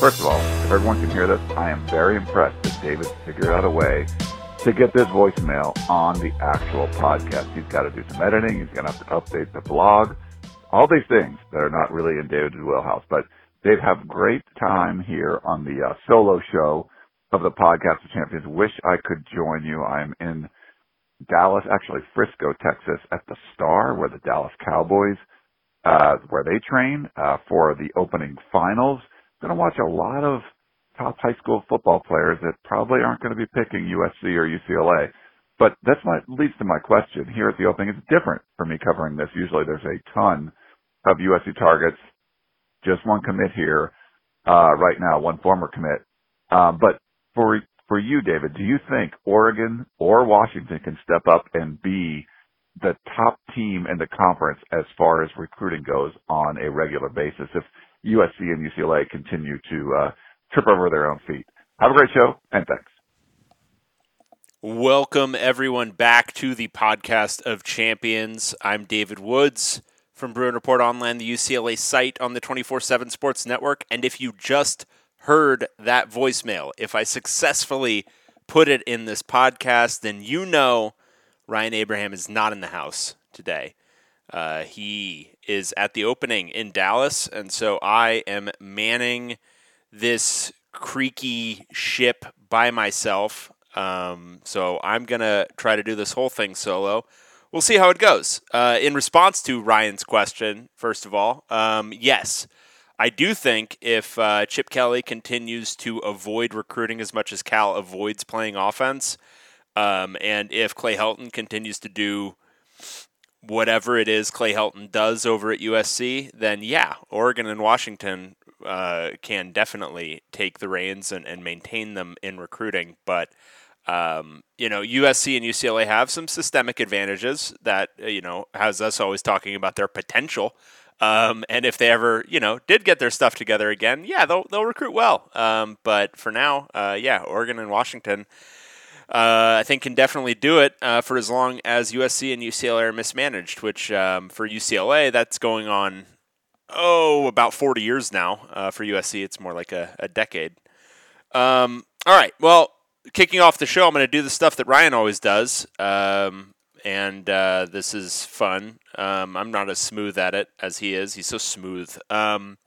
First of all, if everyone can hear this, I am very impressed that David figured out a way to get this voicemail on the actual podcast. He's got to do some editing. He's going to have to update the blog. All these things that are not really in David's wheelhouse. But have great time here on the uh, solo show of the podcast of champions. Wish I could join you. I'm in Dallas, actually Frisco, Texas, at the Star, where the Dallas Cowboys, uh, where they train uh, for the opening finals. Going to watch a lot of top high school football players that probably aren't going to be picking USC or UCLA. But that's my leads to my question here at the opening. It's different for me covering this. Usually there's a ton of USC targets, just one commit here uh, right now, one former commit. Um, but for for you, David, do you think Oregon or Washington can step up and be the top team in the conference as far as recruiting goes on a regular basis if USC and UCLA continue to uh, trip over their own feet? Have a great show, and thanks. Welcome, everyone, back to the podcast of champions. I'm David Woods from Bruin Report Online, the UCLA site on the 24 7 Sports Network. And if you just heard that voicemail, if I successfully put it in this podcast, then you know Ryan Abraham is not in the house today. Uh, he is at the opening in Dallas, and so I am manning this creaky ship by myself. Um, so I'm gonna try to do this whole thing solo. We'll see how it goes. Uh, in response to Ryan's question, first of all, um, yes, I do think if uh, Chip Kelly continues to avoid recruiting as much as Cal avoids playing offense, um, and if Clay Helton continues to do whatever it is Clay Helton does over at USC, then yeah, Oregon and Washington uh, can definitely take the reins and, and maintain them in recruiting. But um, you know, USC and UCLA have some systemic advantages that uh, you know has us always talking about their potential. Um, and if they ever, you know, did get their stuff together again, yeah, they'll they'll recruit well. Um, but for now, uh, yeah, Oregon and Washington, uh, I think can definitely do it uh, for as long as USC and UCLA are mismanaged. Which um, for UCLA, that's going on oh about forty years now. Uh, for USC, it's more like a, a decade. Um, all right, well, kicking off the show, I'm going to do the stuff that Ryan always does. Um, and uh, this is fun. Um, I'm not as smooth at it as he is. He's so smooth. Um,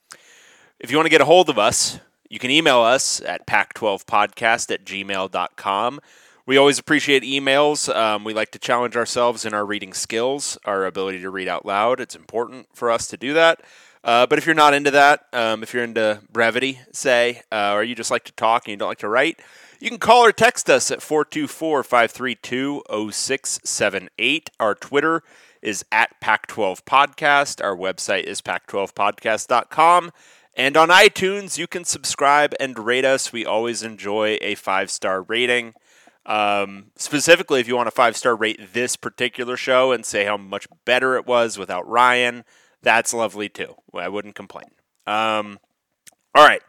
if you want to get a hold of us, you can email us at pac12podcast at gmail.com. We always appreciate emails. Um, we like to challenge ourselves in our reading skills, our ability to read out loud. It's important for us to do that. Uh, but if you're not into that, um, if you're into brevity, say, uh, or you just like to talk and you don't like to write, you can call or text us at 424 532 0678. Our Twitter is at Pac12 Podcast. Our website is pac12podcast.com. And on iTunes, you can subscribe and rate us. We always enjoy a five star rating. Um, specifically, if you want a five star rate this particular show and say how much better it was without Ryan, that's lovely too. I wouldn't complain. Um, all right.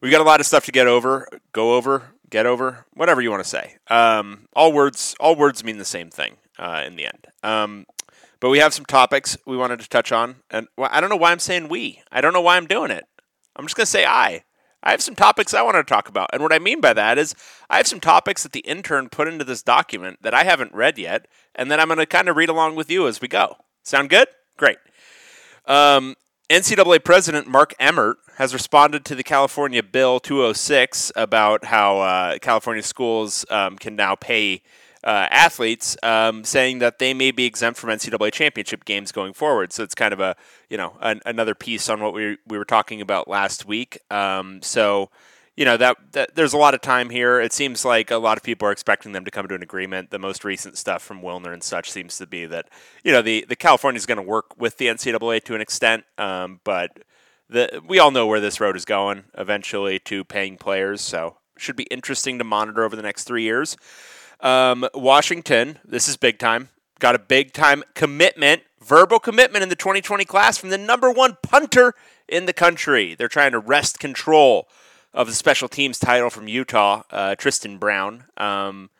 We've got a lot of stuff to get over, go over, get over, whatever you want to say. Um, all words, all words mean the same thing uh, in the end. Um, but we have some topics we wanted to touch on, and I don't know why I'm saying we. I don't know why I'm doing it. I'm just gonna say I. I have some topics I want to talk about, and what I mean by that is I have some topics that the intern put into this document that I haven't read yet, and then I'm gonna kind of read along with you as we go. Sound good? Great. Um, NCAA President Mark Emmert has responded to the California Bill 206 about how uh, California schools um, can now pay uh, athletes, um, saying that they may be exempt from NCAA championship games going forward. So it's kind of a you know an, another piece on what we we were talking about last week. Um, so you know that, that there's a lot of time here. It seems like a lot of people are expecting them to come to an agreement. The most recent stuff from Wilner and such seems to be that you know the the California is going to work with the NCAA to an extent, um, but the we all know where this road is going eventually to paying players. So should be interesting to monitor over the next three years. Um, Washington, this is big time. Got a big time commitment, verbal commitment in the 2020 class from the number one punter in the country. They're trying to wrest control of the special teams title from Utah, uh, Tristan Brown. Um,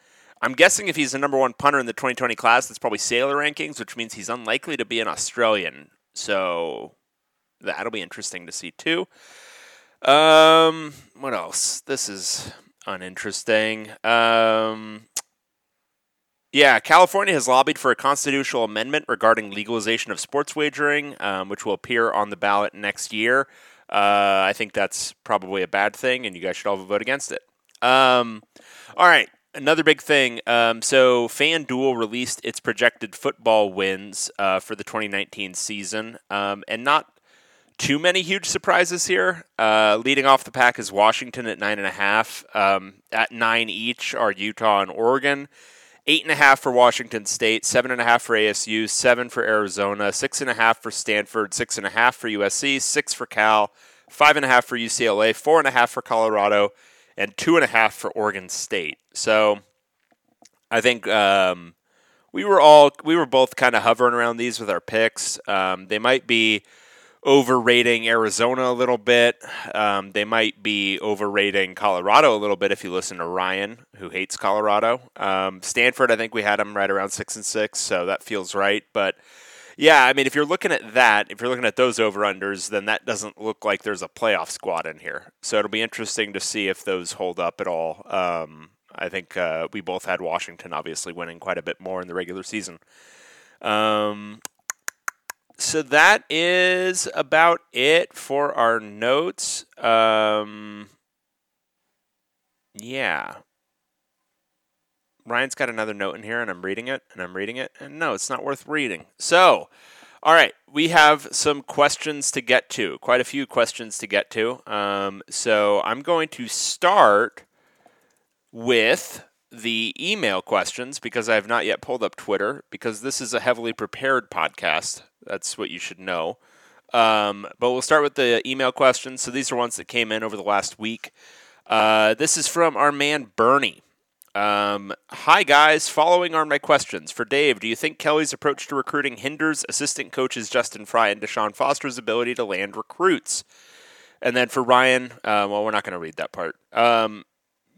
I'm guessing if he's the number one punter in the 2020 class, that's probably Sailer rankings, which means he's unlikely to be an Australian. So that'll be interesting to see too. Um, what else? This is uninteresting. Um, yeah, California has lobbied for a constitutional amendment regarding legalization of sports wagering, um, which will appear on the ballot next year. Uh, I think that's probably a bad thing, and you guys should all vote against it. Um, all right, another big thing. Um, so, FanDuel released its projected football wins uh, for the 2019 season, um, and not too many huge surprises here. Uh, leading off the pack is Washington at nine and a half. Um, at nine each are Utah and Oregon. Eight and a half for Washington State, seven and a half for ASU, seven for Arizona, six and a half for Stanford, six and a half for USC, six for Cal, five and a half for UCLA, four and a half for Colorado, and two and a half for Oregon State. So I think um, we were all we were both kind of hovering around these with our picks. Um, they might be overrating Arizona a little bit. Um, they might be overrating Colorado a little bit if you listen to Ryan, who hates Colorado. Um, Stanford, I think we had them right around six and six, so that feels right. But yeah, I mean, if you're looking at that, if you're looking at those over unders, then that doesn't look like there's a playoff squad in here. So it'll be interesting to see if those hold up at all. Um, I think uh, we both had Washington obviously winning quite a bit more in the regular season. Um, so that is about it for our notes. Um, yeah. Ryan's got another note in here, and I'm reading it, and I'm reading it, and no, it's not worth reading. So, all right, we have some questions to get to, quite a few questions to get to. Um, so, I'm going to start with the email questions because I have not yet pulled up Twitter because this is a heavily prepared podcast. That's what you should know. Um, but we'll start with the email questions. So these are ones that came in over the last week. Uh, this is from our man Bernie. Um, hi guys, following are my questions for Dave. Do you think Kelly's approach to recruiting hinders assistant coaches Justin Frye and Deshaun Foster's ability to land recruits? And then for Ryan, uh, well, we're not going to read that part. Um,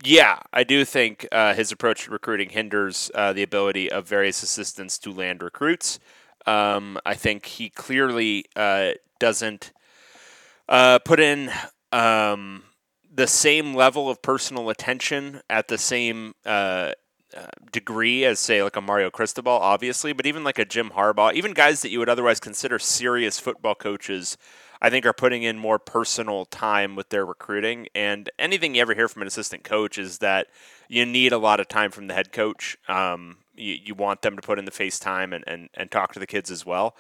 yeah, I do think uh, his approach to recruiting hinders uh, the ability of various assistants to land recruits. Um, I think he clearly uh, doesn't uh, put in um, the same level of personal attention at the same uh, uh, degree as, say, like a Mario Cristobal, obviously, but even like a Jim Harbaugh, even guys that you would otherwise consider serious football coaches I think are putting in more personal time with their recruiting. And anything you ever hear from an assistant coach is that you need a lot of time from the head coach. Um, you, you want them to put in the face time and, and, and talk to the kids as well.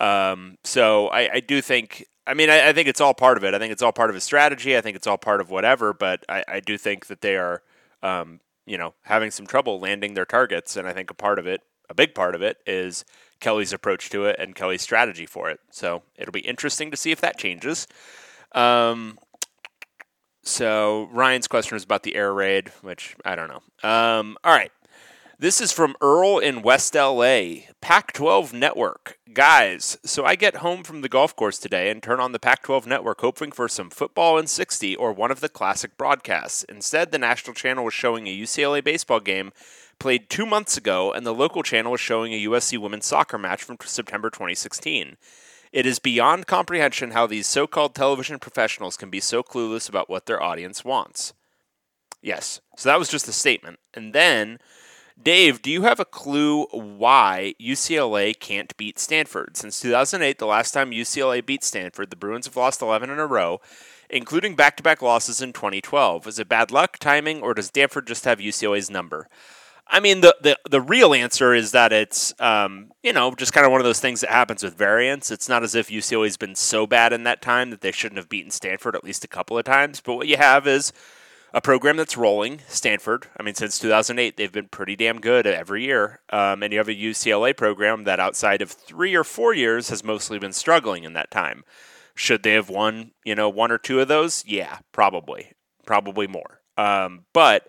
Um, so I, I do think, I mean, I, I, think it's all part of it. I think it's all part of his strategy. I think it's all part of whatever, but I, I do think that they are, um, you know, having some trouble landing their targets. And I think a part of it, a big part of it is Kelly's approach to it and Kelly's strategy for it. So it'll be interesting to see if that changes. Um, so Ryan's question was about the air raid, which I don't know. Um, all right. This is from Earl in West LA, Pac 12 Network. Guys, so I get home from the golf course today and turn on the Pac 12 Network hoping for some football in 60 or one of the classic broadcasts. Instead, the national channel was showing a UCLA baseball game played two months ago, and the local channel was showing a USC women's soccer match from September 2016. It is beyond comprehension how these so called television professionals can be so clueless about what their audience wants. Yes, so that was just a statement. And then, Dave, do you have a clue why UCLA can't beat Stanford? Since 2008, the last time UCLA beat Stanford, the Bruins have lost 11 in a row, including back to back losses in 2012. Is it bad luck, timing, or does Stanford just have UCLA's number? I mean, the, the, the real answer is that it's, um, you know, just kind of one of those things that happens with variance. It's not as if UCLA's been so bad in that time that they shouldn't have beaten Stanford at least a couple of times. But what you have is a program that's rolling, Stanford. I mean, since 2008, they've been pretty damn good every year. Um, and you have a UCLA program that outside of three or four years has mostly been struggling in that time. Should they have won, you know, one or two of those? Yeah, probably, probably more. Um, but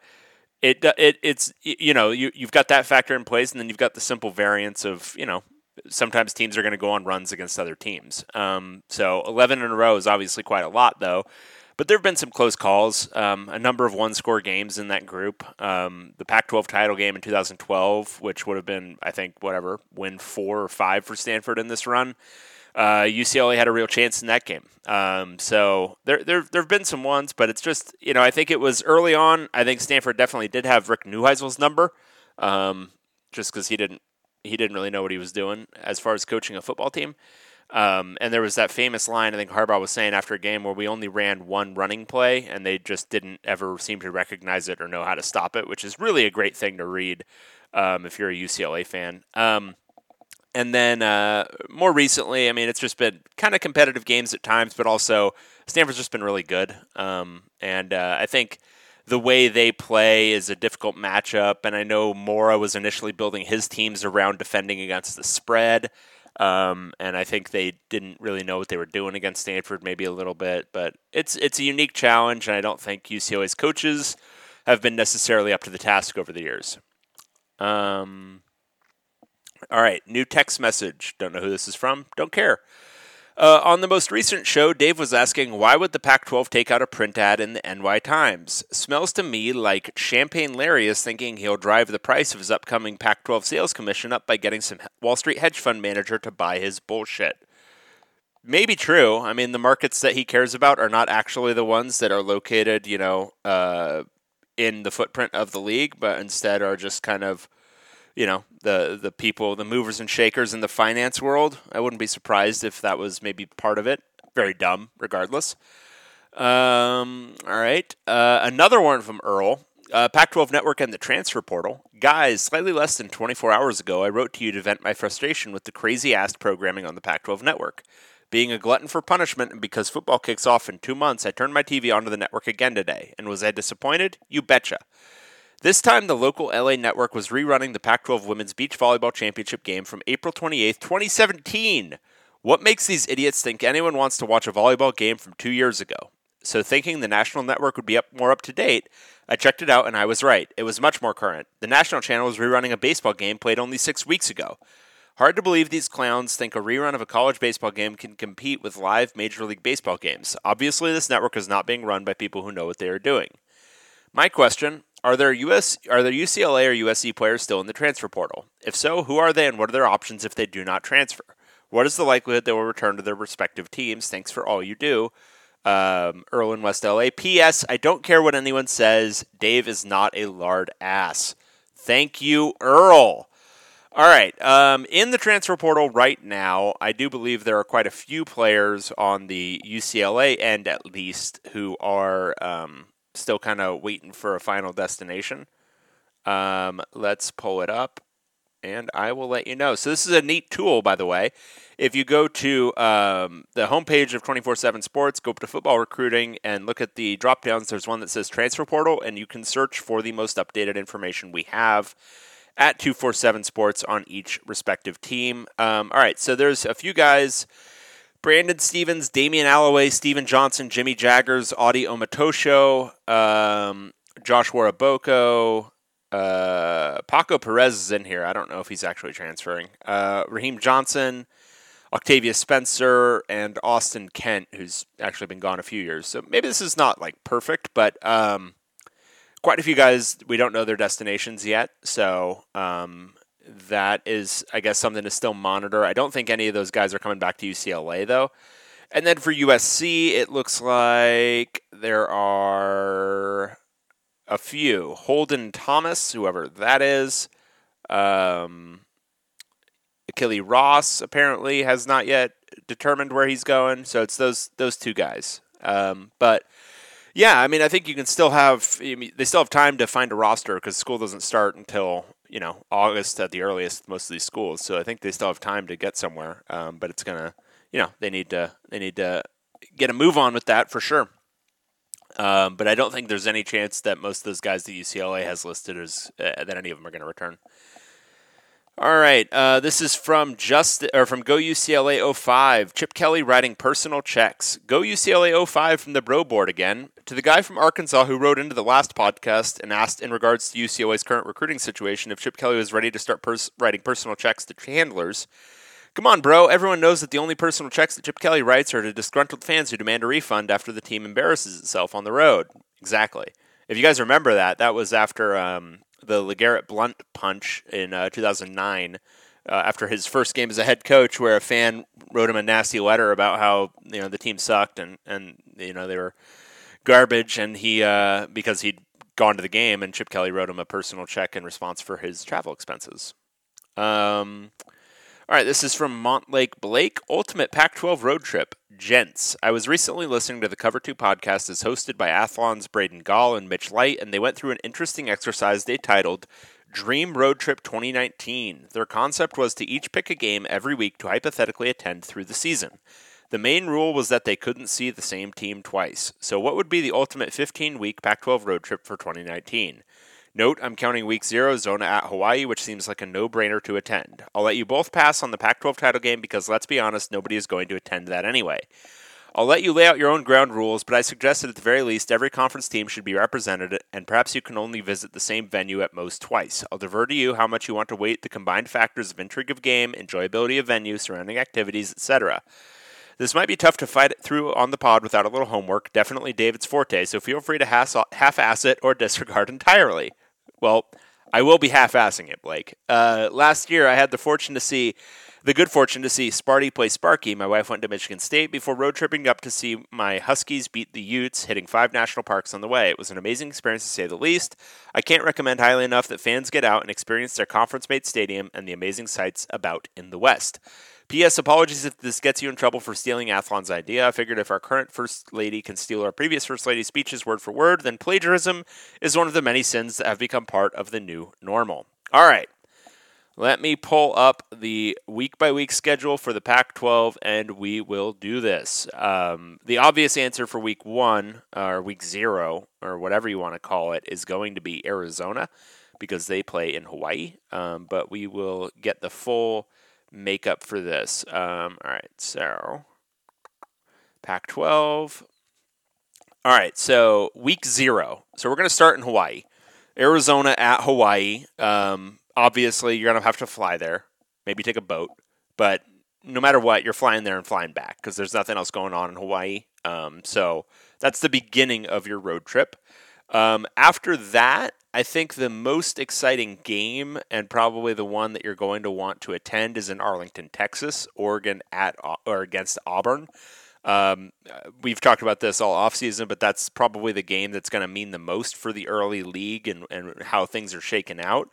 it it it's you know you you've got that factor in place, and then you've got the simple variance of you know sometimes teams are going to go on runs against other teams. Um, so 11 in a row is obviously quite a lot, though. But there have been some close calls, um, a number of one score games in that group. Um, the Pac 12 title game in 2012, which would have been, I think, whatever, win four or five for Stanford in this run. Uh, UCLA had a real chance in that game. Um, so there, there, there have been some ones, but it's just, you know, I think it was early on. I think Stanford definitely did have Rick Neuheisel's number, um, just because he didn't, he didn't really know what he was doing as far as coaching a football team. Um, and there was that famous line I think Harbaugh was saying after a game where we only ran one running play and they just didn't ever seem to recognize it or know how to stop it, which is really a great thing to read um, if you're a UCLA fan. Um, and then uh, more recently, I mean, it's just been kind of competitive games at times, but also Stanford's just been really good. Um, and uh, I think the way they play is a difficult matchup. And I know Mora was initially building his teams around defending against the spread. Um, and I think they didn't really know what they were doing against Stanford, maybe a little bit. But it's it's a unique challenge, and I don't think UCLA's coaches have been necessarily up to the task over the years. Um, all right, new text message. Don't know who this is from. Don't care. Uh, on the most recent show, Dave was asking why would the Pac-12 take out a print ad in the NY Times? Smells to me like Champagne Larry is thinking he'll drive the price of his upcoming Pac-12 sales commission up by getting some Wall Street hedge fund manager to buy his bullshit. Maybe true. I mean, the markets that he cares about are not actually the ones that are located, you know, uh, in the footprint of the league, but instead are just kind of you know the the people, the movers and shakers in the finance world. I wouldn't be surprised if that was maybe part of it. Very dumb, regardless. Um, all right, uh, another one from Earl. Uh, Pac-12 Network and the transfer portal. Guys, slightly less than 24 hours ago, I wrote to you to vent my frustration with the crazy ass programming on the Pac-12 Network. Being a glutton for punishment and because football kicks off in two months, I turned my TV onto the network again today. And was I disappointed? You betcha. This time, the local LA network was rerunning the Pac 12 Women's Beach Volleyball Championship game from April 28, 2017. What makes these idiots think anyone wants to watch a volleyball game from two years ago? So, thinking the national network would be up more up to date, I checked it out and I was right. It was much more current. The national channel was rerunning a baseball game played only six weeks ago. Hard to believe these clowns think a rerun of a college baseball game can compete with live Major League Baseball games. Obviously, this network is not being run by people who know what they are doing. My question are there US are there UCLA or USC players still in the transfer portal? If so, who are they and what are their options if they do not transfer? What is the likelihood they will return to their respective teams? Thanks for all you do. Um, Earl in West LA. P.S. I don't care what anyone says. Dave is not a lard ass. Thank you, Earl. All right. Um, in the transfer portal right now, I do believe there are quite a few players on the UCLA end, at least, who are um, still kind of waiting for a final destination. Um, let's pull it up and I will let you know. So, this is a neat tool, by the way. If you go to um, the homepage of 24 7 Sports, go up to football recruiting and look at the drop downs, there's one that says transfer portal, and you can search for the most updated information we have at 247 Sports on each respective team. Um, all right, so there's a few guys Brandon Stevens, Damian Alloway, Steven Johnson, Jimmy Jaggers, Audie Omotosho, um, Josh Waraboko, uh, Paco Perez is in here. I don't know if he's actually transferring. Uh, Raheem Johnson, Octavius Spencer, and Austin Kent, who's actually been gone a few years. So maybe this is not like perfect, but um, quite a few guys we don't know their destinations yet. So um, that is, I guess, something to still monitor. I don't think any of those guys are coming back to UCLA, though. And then for USC, it looks like there are a few. Holden Thomas, whoever that is. Um, Achille Ross apparently has not yet determined where he's going, so it's those those two guys. Um, but yeah, I mean, I think you can still have they still have time to find a roster because school doesn't start until you know August at the earliest. Most of these schools, so I think they still have time to get somewhere. Um, but it's gonna, you know, they need to they need to get a move on with that for sure. Um, but I don't think there's any chance that most of those guys that UCLA has listed as uh, that any of them are going to return. All right, uh, this is from just or from Go UCLA 05. Chip Kelly writing personal checks. Go UCLA 05 from the Bro Board again to the guy from Arkansas who wrote into the last podcast and asked in regards to UCLA's current recruiting situation if Chip Kelly was ready to start pers- writing personal checks to handlers. Come on, bro. Everyone knows that the only personal checks that Chip Kelly writes are to disgruntled fans who demand a refund after the team embarrasses itself on the road. Exactly. If you guys remember that, that was after um, the LeGarrette Blount punch in uh, 2009. Uh, after his first game as a head coach, where a fan wrote him a nasty letter about how you know the team sucked and and you know they were garbage, and he uh, because he'd gone to the game, and Chip Kelly wrote him a personal check in response for his travel expenses. Um, all right, this is from Montlake Blake. Ultimate Pac 12 road trip. Gents, I was recently listening to the Cover 2 podcast as hosted by Athlon's Braden Gall and Mitch Light, and they went through an interesting exercise they titled Dream Road Trip 2019. Their concept was to each pick a game every week to hypothetically attend through the season. The main rule was that they couldn't see the same team twice. So, what would be the ultimate 15 week Pac 12 road trip for 2019? Note, I'm counting week zero, Zona at Hawaii, which seems like a no brainer to attend. I'll let you both pass on the Pac 12 title game because, let's be honest, nobody is going to attend that anyway. I'll let you lay out your own ground rules, but I suggest that at the very least, every conference team should be represented, and perhaps you can only visit the same venue at most twice. I'll defer to you how much you want to weight the combined factors of intrigue of game, enjoyability of venue, surrounding activities, etc. This might be tough to fight it through on the pod without a little homework. Definitely David's forte, so feel free to half ass it or disregard entirely. Well, I will be half assing it, Blake. Uh, last year, I had the fortune to see the good fortune to see Sparty play Sparky. My wife went to Michigan State before road tripping up to see my Huskies beat the Utes, hitting five national parks on the way. It was an amazing experience to say the least. I can't recommend highly enough that fans get out and experience their conference mate stadium and the amazing sights about in the West. P.S. Apologies if this gets you in trouble for stealing Athlon's idea. I figured if our current First Lady can steal our previous First Lady's speeches word for word, then plagiarism is one of the many sins that have become part of the new normal. All right. Let me pull up the week by week schedule for the Pac 12 and we will do this. Um, the obvious answer for week one, or week zero, or whatever you want to call it, is going to be Arizona because they play in Hawaii. Um, but we will get the full makeup for this. Um, all right, so Pac 12. All right, so week zero. So we're going to start in Hawaii. Arizona at Hawaii. Um, obviously you're going to have to fly there, maybe take a boat, but no matter what, you're flying there and flying back because there's nothing else going on in Hawaii. Um, so that's the beginning of your road trip. Um, after that, I think the most exciting game and probably the one that you're going to want to attend is in Arlington, Texas, Oregon at or against Auburn. Um, we've talked about this all offseason, but that's probably the game that's going to mean the most for the early league and, and how things are shaken out.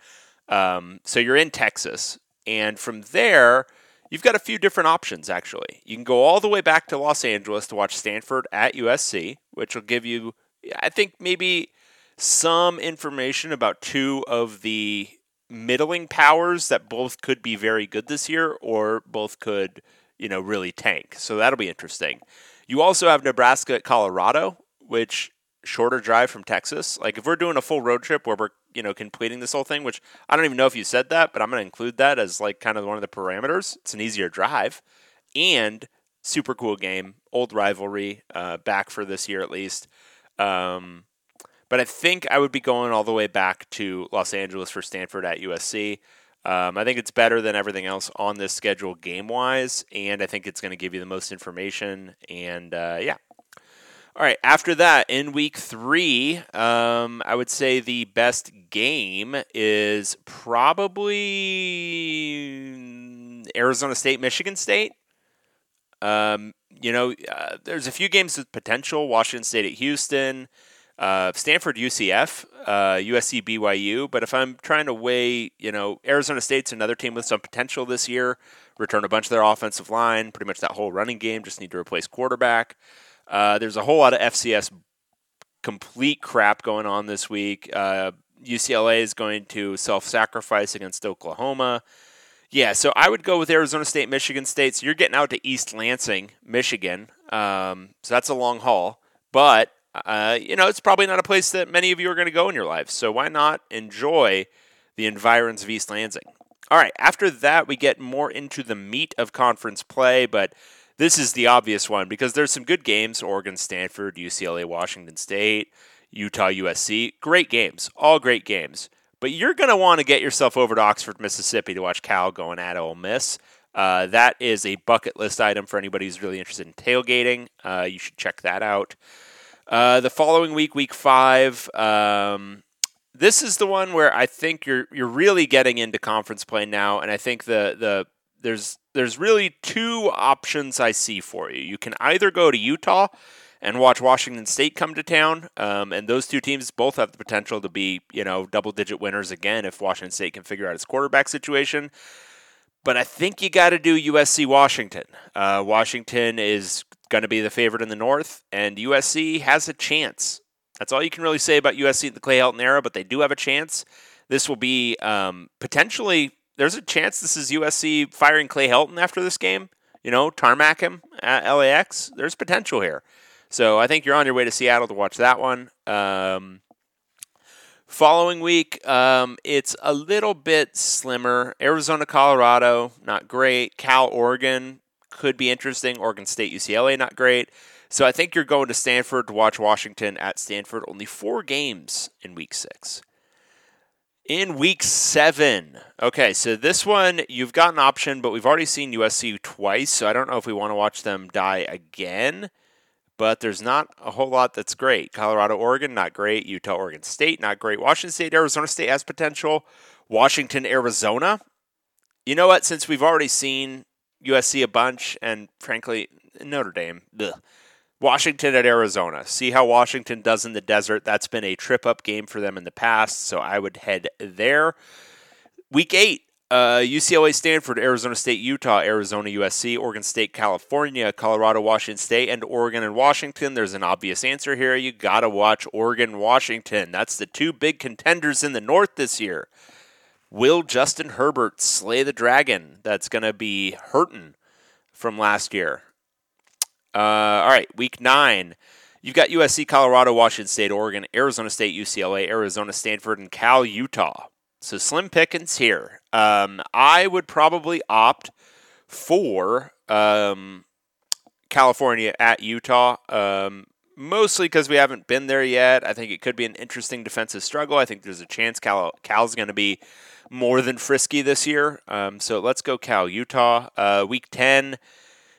Um, so you're in Texas, and from there, you've got a few different options actually. You can go all the way back to Los Angeles to watch Stanford at USC, which will give you, I think, maybe some information about two of the middling powers that both could be very good this year or both could, you know, really tank. So that'll be interesting. You also have Nebraska at Colorado, which shorter drive from Texas. Like if we're doing a full road trip where we're you know completing this whole thing, which I don't even know if you said that, but I'm going to include that as like kind of one of the parameters. It's an easier drive and super cool game, old rivalry, uh, back for this year at least. Um, but I think I would be going all the way back to Los Angeles for Stanford at USC. Um, I think it's better than everything else on this schedule game wise, and I think it's going to give you the most information. And uh, yeah, all right. After that, in week three, um, I would say the best game is probably Arizona State, Michigan State. Um, you know, uh, there's a few games with potential. Washington State at Houston, uh, Stanford, UCF, uh, USC, BYU. But if I'm trying to weigh, you know, Arizona State's another team with some potential this year. Return a bunch of their offensive line, pretty much that whole running game. Just need to replace quarterback. Uh, there's a whole lot of FCS complete crap going on this week. Uh, UCLA is going to self sacrifice against Oklahoma. Yeah, so I would go with Arizona State, Michigan State. So you're getting out to East Lansing, Michigan. Um, so that's a long haul. But, uh, you know, it's probably not a place that many of you are going to go in your life. So why not enjoy the environs of East Lansing? All right, after that, we get more into the meat of conference play, but this is the obvious one because there's some good games Oregon, Stanford, UCLA, Washington State, Utah, USC. Great games, all great games. But you're going to want to get yourself over to Oxford, Mississippi to watch Cal going at Ole Miss. Uh, that is a bucket list item for anybody who's really interested in tailgating. Uh, you should check that out. Uh, the following week, week five, um, this is the one where I think you're you're really getting into conference play now, and I think the the there's there's really two options I see for you. You can either go to Utah and watch Washington State come to town, um, and those two teams both have the potential to be you know double digit winners again if Washington State can figure out its quarterback situation. But I think you got to do USC Washington. Uh, Washington is going to be the favorite in the North, and USC has a chance. That's all you can really say about USC in the Clay Helton era, but they do have a chance. This will be um, potentially, there's a chance this is USC firing Clay Helton after this game. You know, tarmac him at LAX. There's potential here. So I think you're on your way to Seattle to watch that one. Um, Following week, um, it's a little bit slimmer. Arizona, Colorado, not great. Cal, Oregon could be interesting. Oregon State, UCLA, not great. So I think you're going to Stanford to watch Washington at Stanford. Only four games in week six. In week seven, okay, so this one you've got an option, but we've already seen USC twice, so I don't know if we want to watch them die again but there's not a whole lot that's great. Colorado, Oregon, not great. Utah, Oregon State, not great. Washington State, Arizona State has potential. Washington, Arizona. You know what? Since we've already seen USC a bunch, and frankly, Notre Dame, ugh. Washington at Arizona. See how Washington does in the desert. That's been a trip up game for them in the past, so I would head there. Week eight, uh, UCLA, Stanford, Arizona State, Utah, Arizona, USC, Oregon State, California, Colorado, Washington State, and Oregon and Washington. There's an obvious answer here. You got to watch Oregon, Washington. That's the two big contenders in the North this year. Will Justin Herbert slay the dragon that's going to be hurting from last year? Uh, all right, week nine. You've got USC, Colorado, Washington State, Oregon, Arizona State, UCLA, Arizona, Stanford, and Cal, Utah. So slim pickings here. Um, I would probably opt for um, California at Utah. Um, mostly because we haven't been there yet. I think it could be an interesting defensive struggle. I think there's a chance Cal Cal's going to be more than frisky this year. Um, so let's go Cal Utah. Uh, week ten,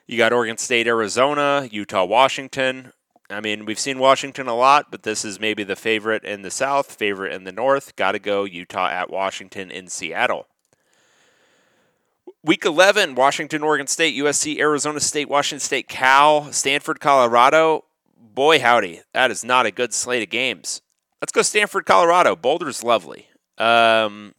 you got Oregon State, Arizona, Utah, Washington. I mean, we've seen Washington a lot, but this is maybe the favorite in the South, favorite in the North. Got to go Utah at Washington in Seattle. Week 11, Washington, Oregon State, USC, Arizona State, Washington State, Cal, Stanford, Colorado. Boy, howdy, that is not a good slate of games. Let's go Stanford, Colorado. Boulder's lovely. Um,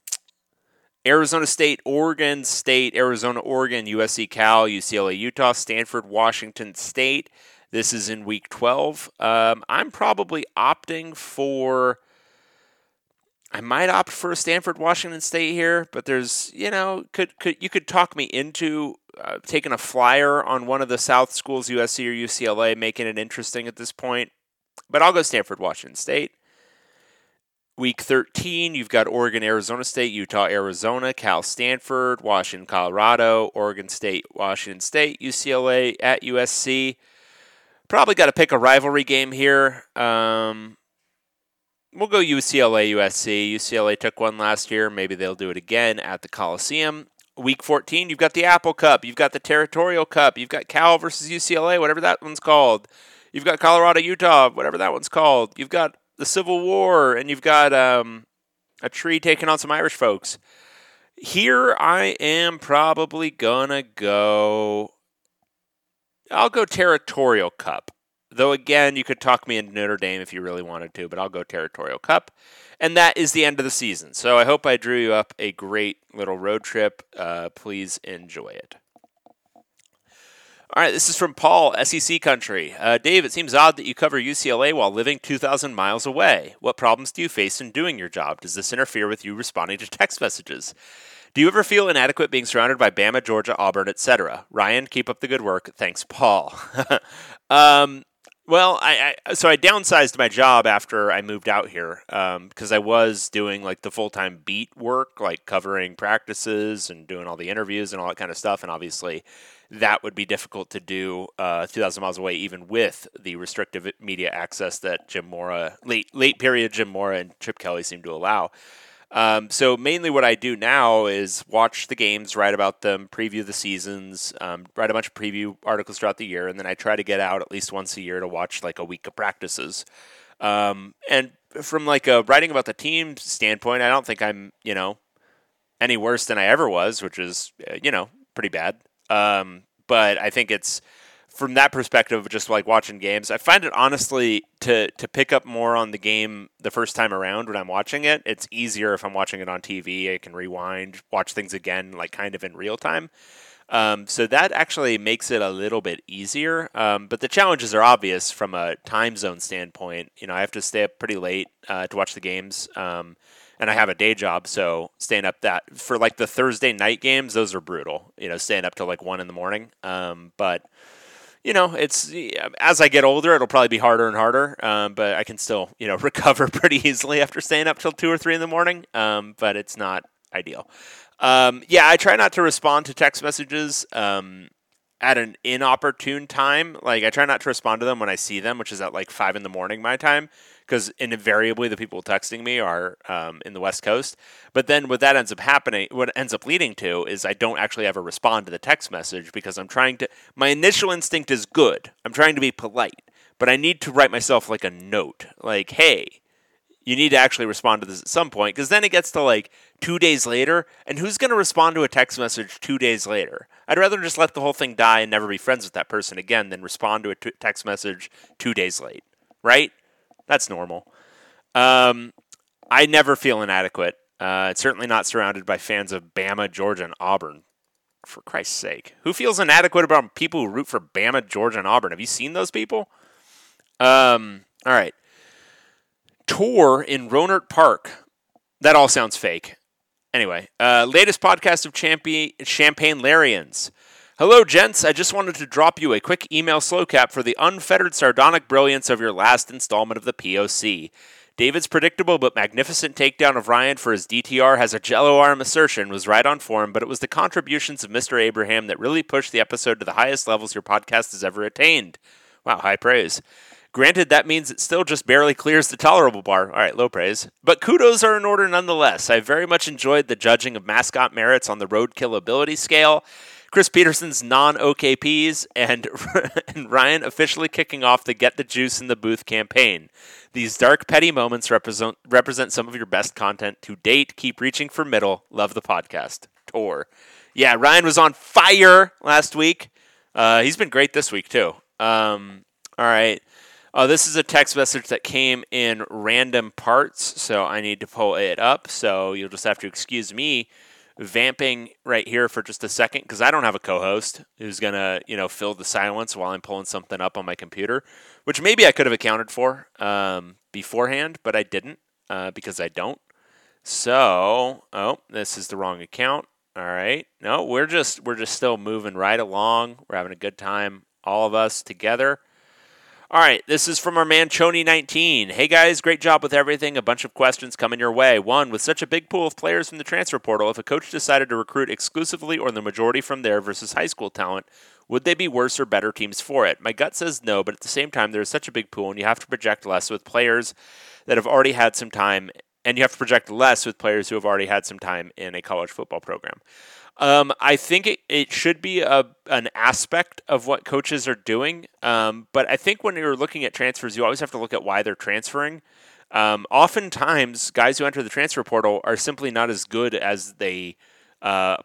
Arizona State, Oregon State, Arizona, Oregon, USC, Cal, UCLA, Utah, Stanford, Washington State. This is in week 12. Um, I'm probably opting for. I might opt for Stanford, Washington State here, but there's, you know, could could you could talk me into uh, taking a flyer on one of the South schools, USC or UCLA, making it interesting at this point. But I'll go Stanford, Washington State. Week 13, you've got Oregon, Arizona State, Utah, Arizona, Cal, Stanford, Washington, Colorado, Oregon State, Washington State, UCLA at USC. Probably got to pick a rivalry game here. Um, we'll go UCLA, USC. UCLA took one last year. Maybe they'll do it again at the Coliseum. Week 14, you've got the Apple Cup. You've got the Territorial Cup. You've got Cal versus UCLA, whatever that one's called. You've got Colorado, Utah, whatever that one's called. You've got the Civil War, and you've got um, a tree taking on some Irish folks. Here, I am probably to go I'll go Territorial Cup. Though again, you could talk me into Notre Dame if you really wanted to, but I'll go Territorial Cup. And that is the end of the season. So I hope I drew you up a great little road trip. Uh, please enjoy it. All right, this is from Paul, SEC Country. Uh, Dave, it seems odd that you cover UCLA while living 2,000 miles away. What problems do you face in doing your job? Does this interfere with you responding to text messages? Do you ever feel inadequate being surrounded by Bama, Georgia, Auburn, etc.? Ryan, keep up the good work. Thanks, Paul. um, Well, I, I so I downsized my job after I moved out here because I was doing like the full time beat work, like covering practices and doing all the interviews and all that kind of stuff. And obviously, that would be difficult to do uh, 2,000 miles away, even with the restrictive media access that Jim Mora, late late period Jim Mora and Chip Kelly seem to allow. Um, so mainly what I do now is watch the games, write about them, preview the seasons, um, write a bunch of preview articles throughout the year, and then I try to get out at least once a year to watch like a week of practices. Um, and from like a writing about the team standpoint, I don't think I'm you know any worse than I ever was, which is uh, you know pretty bad. Um, but I think it's from that perspective, just like watching games, I find it honestly to to pick up more on the game the first time around when I'm watching it. It's easier if I'm watching it on TV. I can rewind, watch things again, like kind of in real time. Um, so that actually makes it a little bit easier. Um, but the challenges are obvious from a time zone standpoint. You know, I have to stay up pretty late uh, to watch the games. Um, and I have a day job, so staying up that for like the Thursday night games, those are brutal. You know, staying up till like one in the morning. Um, but you know, it's as I get older, it'll probably be harder and harder. Um, but I can still, you know, recover pretty easily after staying up till two or three in the morning. Um, but it's not ideal. Um, yeah, I try not to respond to text messages um, at an inopportune time. Like I try not to respond to them when I see them, which is at like five in the morning my time because invariably the people texting me are um, in the West Coast. But then what that ends up happening, what ends up leading to, is I don't actually ever respond to the text message because I'm trying to. My initial instinct is good. I'm trying to be polite, but I need to write myself like a note, like, "Hey." You need to actually respond to this at some point because then it gets to like two days later, and who's going to respond to a text message two days later? I'd rather just let the whole thing die and never be friends with that person again than respond to a t- text message two days late, right? That's normal. Um, I never feel inadequate. Uh, certainly not surrounded by fans of Bama, Georgia, and Auburn. For Christ's sake, who feels inadequate about people who root for Bama, Georgia, and Auburn? Have you seen those people? Um, all right. Tour in Rohnert Park. That all sounds fake. Anyway, uh, latest podcast of Champion Champagne Larians. Hello, gents. I just wanted to drop you a quick email slow cap for the unfettered sardonic brilliance of your last installment of the POC. David's predictable but magnificent takedown of Ryan for his DTR has a jello arm assertion was right on form, but it was the contributions of Mr. Abraham that really pushed the episode to the highest levels your podcast has ever attained. Wow, high praise. Granted, that means it still just barely clears the tolerable bar. All right, low praise. But kudos are in order nonetheless. I very much enjoyed the judging of mascot merits on the roadkill ability scale Chris Petersen's non OKPs, and, and Ryan officially kicking off the Get the Juice in the Booth campaign. These dark, petty moments represent, represent some of your best content to date. Keep reaching for middle. Love the podcast. Tour. Yeah, Ryan was on fire last week. Uh, he's been great this week, too. Um, all right. Oh, this is a text message that came in random parts, so I need to pull it up. So you'll just have to excuse me vamping right here for just a second because I don't have a co-host who's gonna you know fill the silence while I'm pulling something up on my computer, which maybe I could have accounted for um, beforehand, but I didn't uh, because I don't. So, oh, this is the wrong account. All right, no, we're just we're just still moving right along. We're having a good time, all of us together. All right, this is from our man Choney19. Hey guys, great job with everything. A bunch of questions coming your way. One, with such a big pool of players from the transfer portal, if a coach decided to recruit exclusively or the majority from there versus high school talent, would they be worse or better teams for it? My gut says no, but at the same time, there is such a big pool, and you have to project less with players that have already had some time, and you have to project less with players who have already had some time in a college football program. Um, I think it, it should be a, an aspect of what coaches are doing. Um, but I think when you're looking at transfers, you always have to look at why they're transferring. Um, oftentimes, guys who enter the transfer portal are simply not as good as they uh,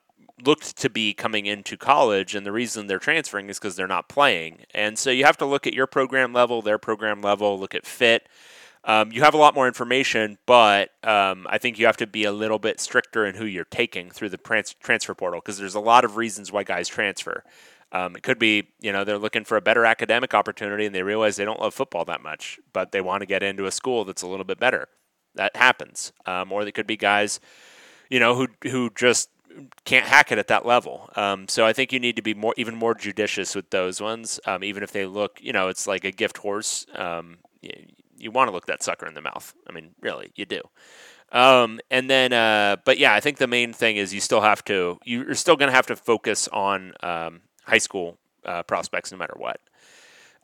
looked to be coming into college. And the reason they're transferring is because they're not playing. And so you have to look at your program level, their program level, look at fit. Um, you have a lot more information, but um, I think you have to be a little bit stricter in who you're taking through the trans- transfer portal because there's a lot of reasons why guys transfer. Um, it could be, you know, they're looking for a better academic opportunity and they realize they don't love football that much, but they want to get into a school that's a little bit better. That happens. Um, or they could be guys, you know, who who just can't hack it at that level. Um, so I think you need to be more, even more judicious with those ones. Um, even if they look, you know, it's like a gift horse. Um, you, want to look that sucker in the mouth. I mean, really, you do. Um, and then, uh, but yeah, I think the main thing is you still have to, you're still going to have to focus on um, high school uh, prospects no matter what.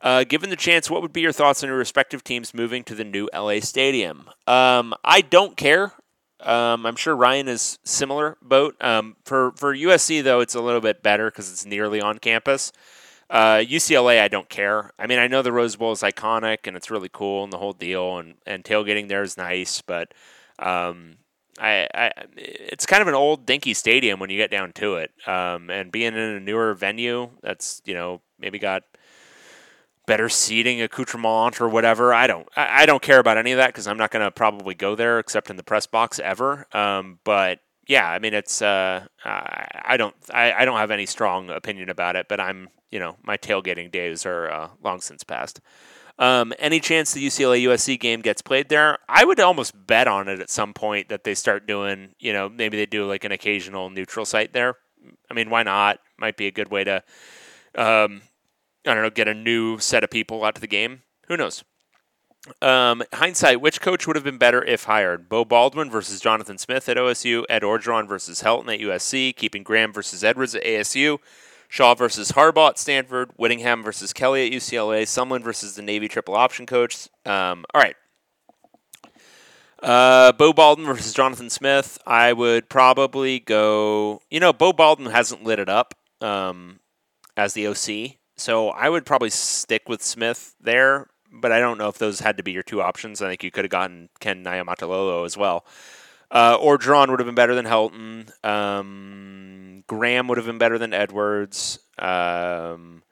Uh, given the chance, what would be your thoughts on your respective teams moving to the new LA stadium? Um, I don't care. Um, I'm sure Ryan is similar boat. Um, for for USC though, it's a little bit better because it's nearly on campus. Uh, UCLA, I don't care. I mean, I know the Rose Bowl is iconic and it's really cool and the whole deal, and, and tailgating there is nice, but um, I, I, it's kind of an old dinky stadium when you get down to it. Um, and being in a newer venue that's you know maybe got better seating accoutrement or whatever. I don't I, I don't care about any of that because I'm not going to probably go there except in the press box ever. Um, but yeah, I mean it's uh, I don't I, I don't have any strong opinion about it, but I'm you know my tailgating days are uh, long since past. Um, any chance the UCLA USC game gets played there? I would almost bet on it at some point that they start doing, you know, maybe they do like an occasional neutral site there. I mean, why not? Might be a good way to, um, I don't know, get a new set of people out to the game. Who knows? Um, hindsight, which coach would have been better if hired? Beau Baldwin versus Jonathan Smith at OSU, Ed Orgeron versus Helton at USC, keeping Graham versus Edwards at ASU, Shaw versus Harbaugh at Stanford, Whittingham versus Kelly at UCLA, Sumlin versus the Navy triple option coach. Um, all right. Uh, Beau Baldwin versus Jonathan Smith. I would probably go. You know, Beau Baldwin hasn't lit it up um, as the OC, so I would probably stick with Smith there. But I don't know if those had to be your two options. I think you could have gotten Ken Niumatalolo as well. Uh, Orgeron would have been better than Helton. Um, Graham would have been better than Edwards. Um,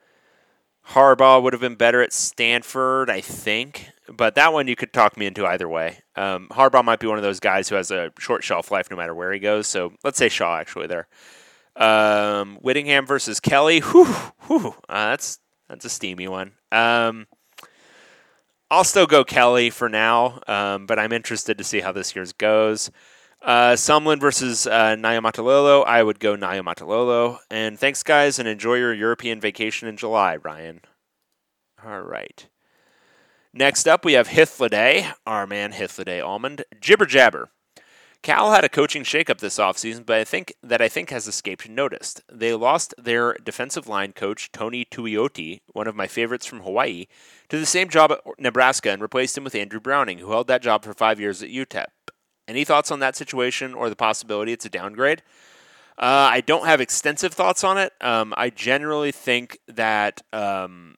Harbaugh would have been better at Stanford, I think. But that one you could talk me into either way. Um, Harbaugh might be one of those guys who has a short shelf life no matter where he goes. So let's say Shaw actually there. Um, Whittingham versus Kelly. Whew, whew, uh, that's that's a steamy one. Um, I'll still go Kelly for now, um, but I'm interested to see how this year's goes. Uh, Sumlin versus uh, Niumatalolo. I would go Niumatalolo. And thanks, guys, and enjoy your European vacation in July, Ryan. All right. Next up, we have Hithliday, our man Hithliday Almond. Jibber Jabber. Cal had a coaching shakeup this offseason, but I think that I think has escaped noticed. They lost their defensive line coach Tony Tuioti, one of my favorites from Hawaii, to the same job at Nebraska and replaced him with Andrew Browning, who held that job for five years at UTEP. Any thoughts on that situation or the possibility it's a downgrade? Uh, I don't have extensive thoughts on it. Um, I generally think that um,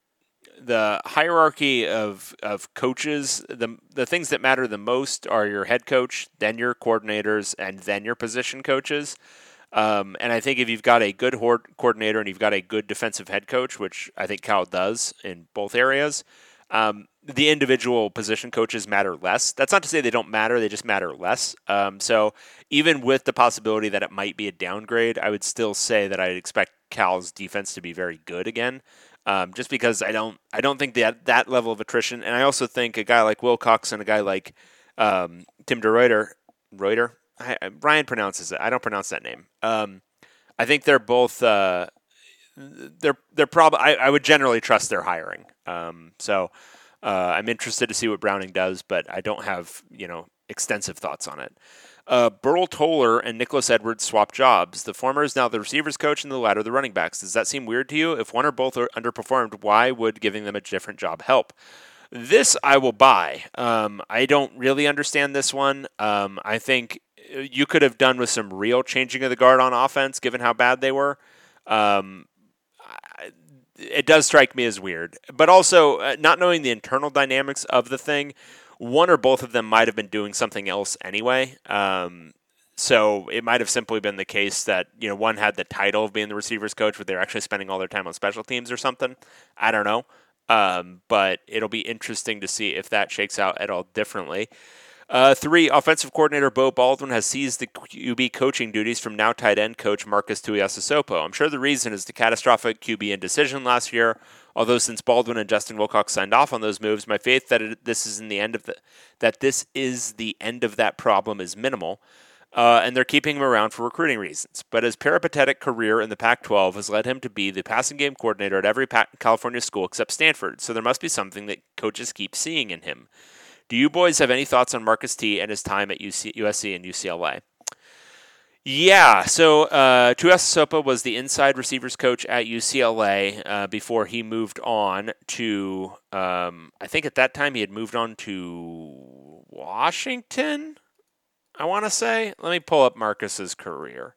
the hierarchy of of coaches, the the things that matter the most are your head coach, then your coordinators, and then your position coaches. Um, and I think if you've got a good coordinator and you've got a good defensive head coach, which I think Cal does in both areas, um, the individual position coaches matter less. That's not to say they don't matter; they just matter less. Um, so even with the possibility that it might be a downgrade, I would still say that I'd expect Cal's defense to be very good again um, just because I don't I don't think that that level of attrition, and I also think a guy like Wilcox and a guy like um, Tim DeRuyter, Reuter, I, Ryan pronounces it. I don't pronounce that name. Um, I think they're both uh, they're they're probably I, I, would generally trust their hiring. Um, so uh, I'm interested to see what Browning does, but I don't have you know extensive thoughts on it. Uh, Burl Toler and Nicholas Edwards swap jobs. The former is now the receivers coach and the latter the running backs. Does that seem weird to you? If one or both are underperformed, why would giving them a different job help? This I will buy. Um, I don't really understand this one. Um, I think you could have done with some real changing of the guard on offense, given how bad they were. Um, it does strike me as weird, but also uh, not knowing the internal dynamics of the thing one or both of them might have been doing something else anyway. Um, so it might have simply been the case that you know one had the title of being the receivers coach, but they're actually spending all their time on special teams or something. I don't know, um, but it'll be interesting to see if that shakes out at all differently. Uh, three, offensive coordinator Beau Baldwin has seized the QB coaching duties from now tight end coach Marcus Tuiasosopo. I'm sure the reason is the catastrophic QB indecision last year. Although since Baldwin and Justin Wilcox signed off on those moves, my faith that it, this is in the end of the that this is the end of that problem is minimal. uh, and they're keeping him around for recruiting reasons. But his peripatetic career in the Pac 12 has led him to be the passing game coordinator at every California school except Stanford, so there must be something that coaches keep seeing in him. Do you boys have any thoughts on Marcus T and his time at UC- USC and UCLA? Yeah, so uh, Tuiasosopo was the inside receivers coach at UCLA uh, before he moved on to, um, I think at that time he had moved on to Washington, I want to say. Let me pull up Marcus's career.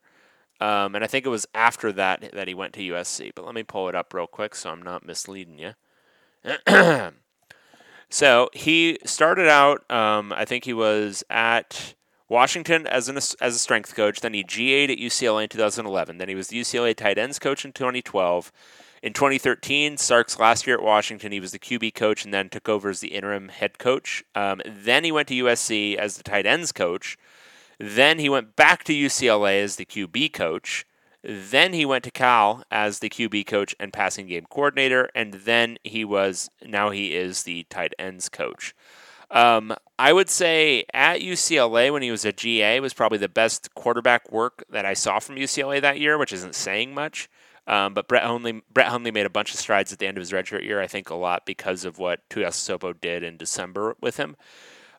Um, and I think it was after that that he went to USC, but let me pull it up real quick so I'm not misleading you. so he started out, um, I think he was at Washington as an as a strength coach. Then he GA'd at UCLA in 2011. Then he was the UCLA tight ends coach in 2012. In 2013, Sark's last year at Washington, he was the QB coach and then took over as the interim head coach. Um, then he went to USC as the tight ends coach. Then he went back to UCLA as the QB coach. Then he went to Cal as the QB coach and passing game coordinator. And then he was, now he is the tight ends coach. Um, I would say at UCLA when he was a GA was probably the best quarterback work that I saw from UCLA that year, which isn't saying much. Um, but Brett Hundley, Brett Hundley made a bunch of strides at the end of his redshirt year. I think a lot because of what Tuiasosopo did in December with him.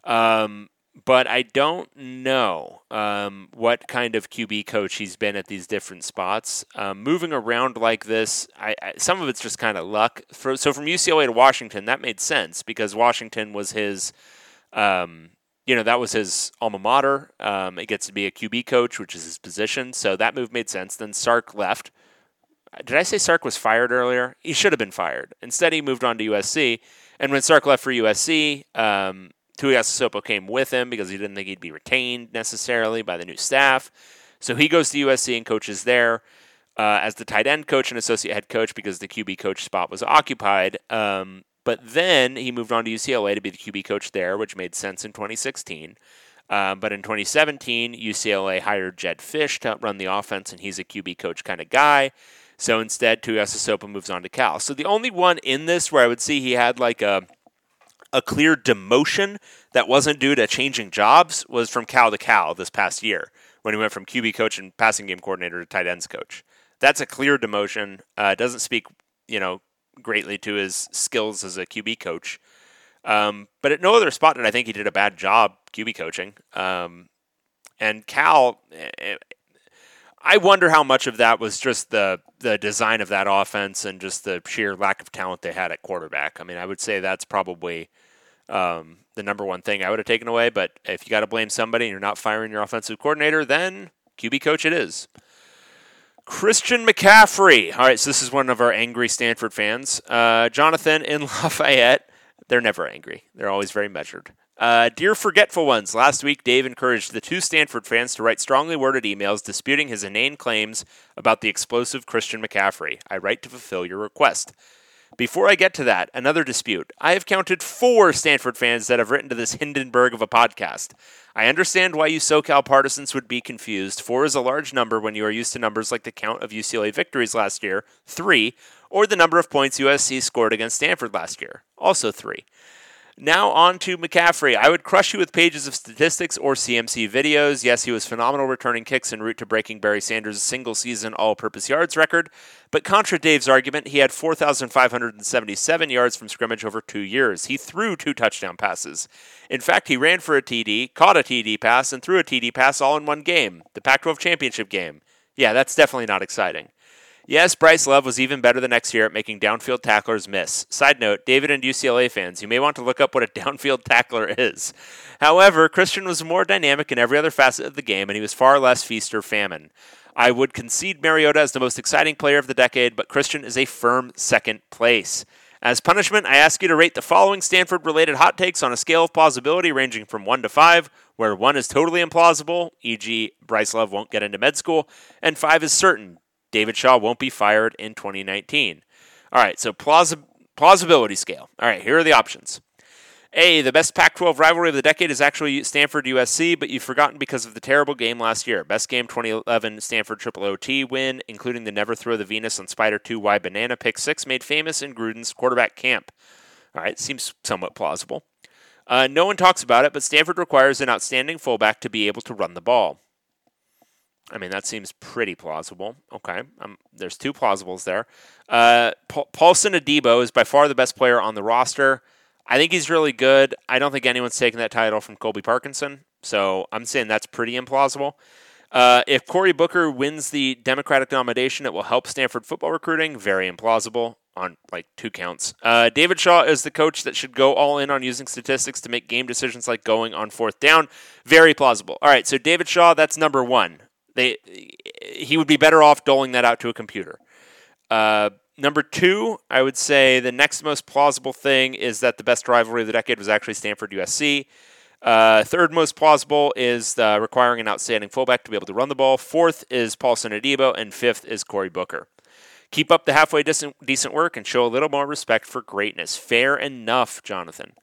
Um, but I don't know um, what kind of QB coach he's been at these different spots. Um, moving around like this, I, I, some of it's just kind of luck. For, so from UCLA to Washington, that made sense because Washington was his, um, you know, that was his alma mater. Um, it gets to be a QB coach, which is his position. So that move made sense. Then Sark left. Did I say Sark was fired earlier? He should have been fired. Instead, he moved on to USC. And when Sark left for USC, um, Tuiasosopo came with him because he didn't think he'd be retained necessarily by the new staff. So he goes to USC and coaches there uh, as the tight end coach and associate head coach because the QB coach spot was occupied. Um, but then he moved on to UCLA to be the QB coach there, which made sense in 2016. Uh, but in 2017, UCLA hired Jedd Fisch to run the offense, and he's a QB coach kind of guy. So instead, Tuiasosopo moves on to Cal. So the only one in this where I would see he had like a a clear demotion that wasn't due to changing jobs was from Cal to Cal this past year when he went from QB coach and passing game coordinator to tight ends coach. That's a clear demotion. Uh, doesn't speak, you know, greatly to his skills as a QB coach. Um, but at no other spot did I think he did a bad job QB coaching. Um, and Cal, eh, eh, I wonder how much of that was just the the design of that offense and just the sheer lack of talent they had at quarterback. I mean, I would say that's probably um, the number one thing I would have taken away. But if you got to blame somebody and you're not firing your offensive coordinator, then QB coach it is. Christian McCaffrey. All right, so this is one of our angry Stanford fans. Uh, Jonathan in Lafayette. They're never angry. They're always very measured. Uh, dear forgetful ones, last week Dave encouraged the two Stanford fans to write strongly worded emails disputing his inane claims about the explosive Christian McCaffrey. I write to fulfill your request. Before I get to that, another dispute. I have counted four Stanford fans that have written to this Hindenburg of a podcast. I understand why you SoCal partisans would be confused. Four is a large number when you are used to numbers like the count of UCLA victories last year, three, or the number of points USC scored against Stanford last year, also three. Now on to McCaffrey. I would crush you with pages of statistics or CMC videos. Yes, he was phenomenal returning kicks en route to breaking Barry Sanders' single season all purpose yards record. But contra Dave's argument, he had 4,577 yards from scrimmage over two years. He threw two touchdown passes. In fact, he ran for a TD, caught a TD pass, and threw a TD pass all in one game, the Pac 12 championship game. Yeah, that's definitely not exciting. Yes, Bryce Love was even better the next year at making downfield tacklers miss. Side note, David and UCLA fans, you may want to look up what a downfield tackler is. However, Christian was more dynamic in every other facet of the game, and he was far less feast or famine. I would concede Mariota as the most exciting player of the decade, but Christian is a firm second place. As punishment, I ask you to rate the following Stanford related hot takes on a scale of plausibility ranging from 1 to 5, where 1 is totally implausible, e.g., Bryce Love won't get into med school, and 5 is certain, David Shaw won't be fired in 2019. All right, so plausibility scale. All right, here are the options. A, the best Pac 12 rivalry of the decade is actually Stanford USC, but you've forgotten because of the terrible game last year. Best game 2011 Stanford Triple OT win, including the never throw the Venus on Spider 2 Y banana pick 6, made famous in Gruden's quarterback camp. All right, seems somewhat plausible. Uh, no one talks about it, but Stanford requires an outstanding fullback to be able to run the ball. I mean, that seems pretty plausible. Okay, um, there's two plausibles there. Uh, Paul- Paulson Adebo is by far the best player on the roster. I think he's really good. I don't think anyone's taken that title from Colby Parkinson, so I'm saying that's pretty implausible. Uh, if Cory Booker wins the Democratic nomination, it will help Stanford football recruiting. Very implausible on like two counts. Uh, David Shaw is the coach that should go all in on using statistics to make game decisions like going on fourth down. Very plausible. All right, so David Shaw, that's number one. They he would be better off doling that out to a computer. Uh, number two, I would say the next most plausible thing is that the best rivalry of the decade was actually Stanford USC. Uh, third most plausible is uh, requiring an outstanding fullback to be able to run the ball. Fourth is Paulson Adebo, and fifth is Cory Booker. Keep up the halfway decent, decent work and show a little more respect for greatness. Fair enough, Jonathan.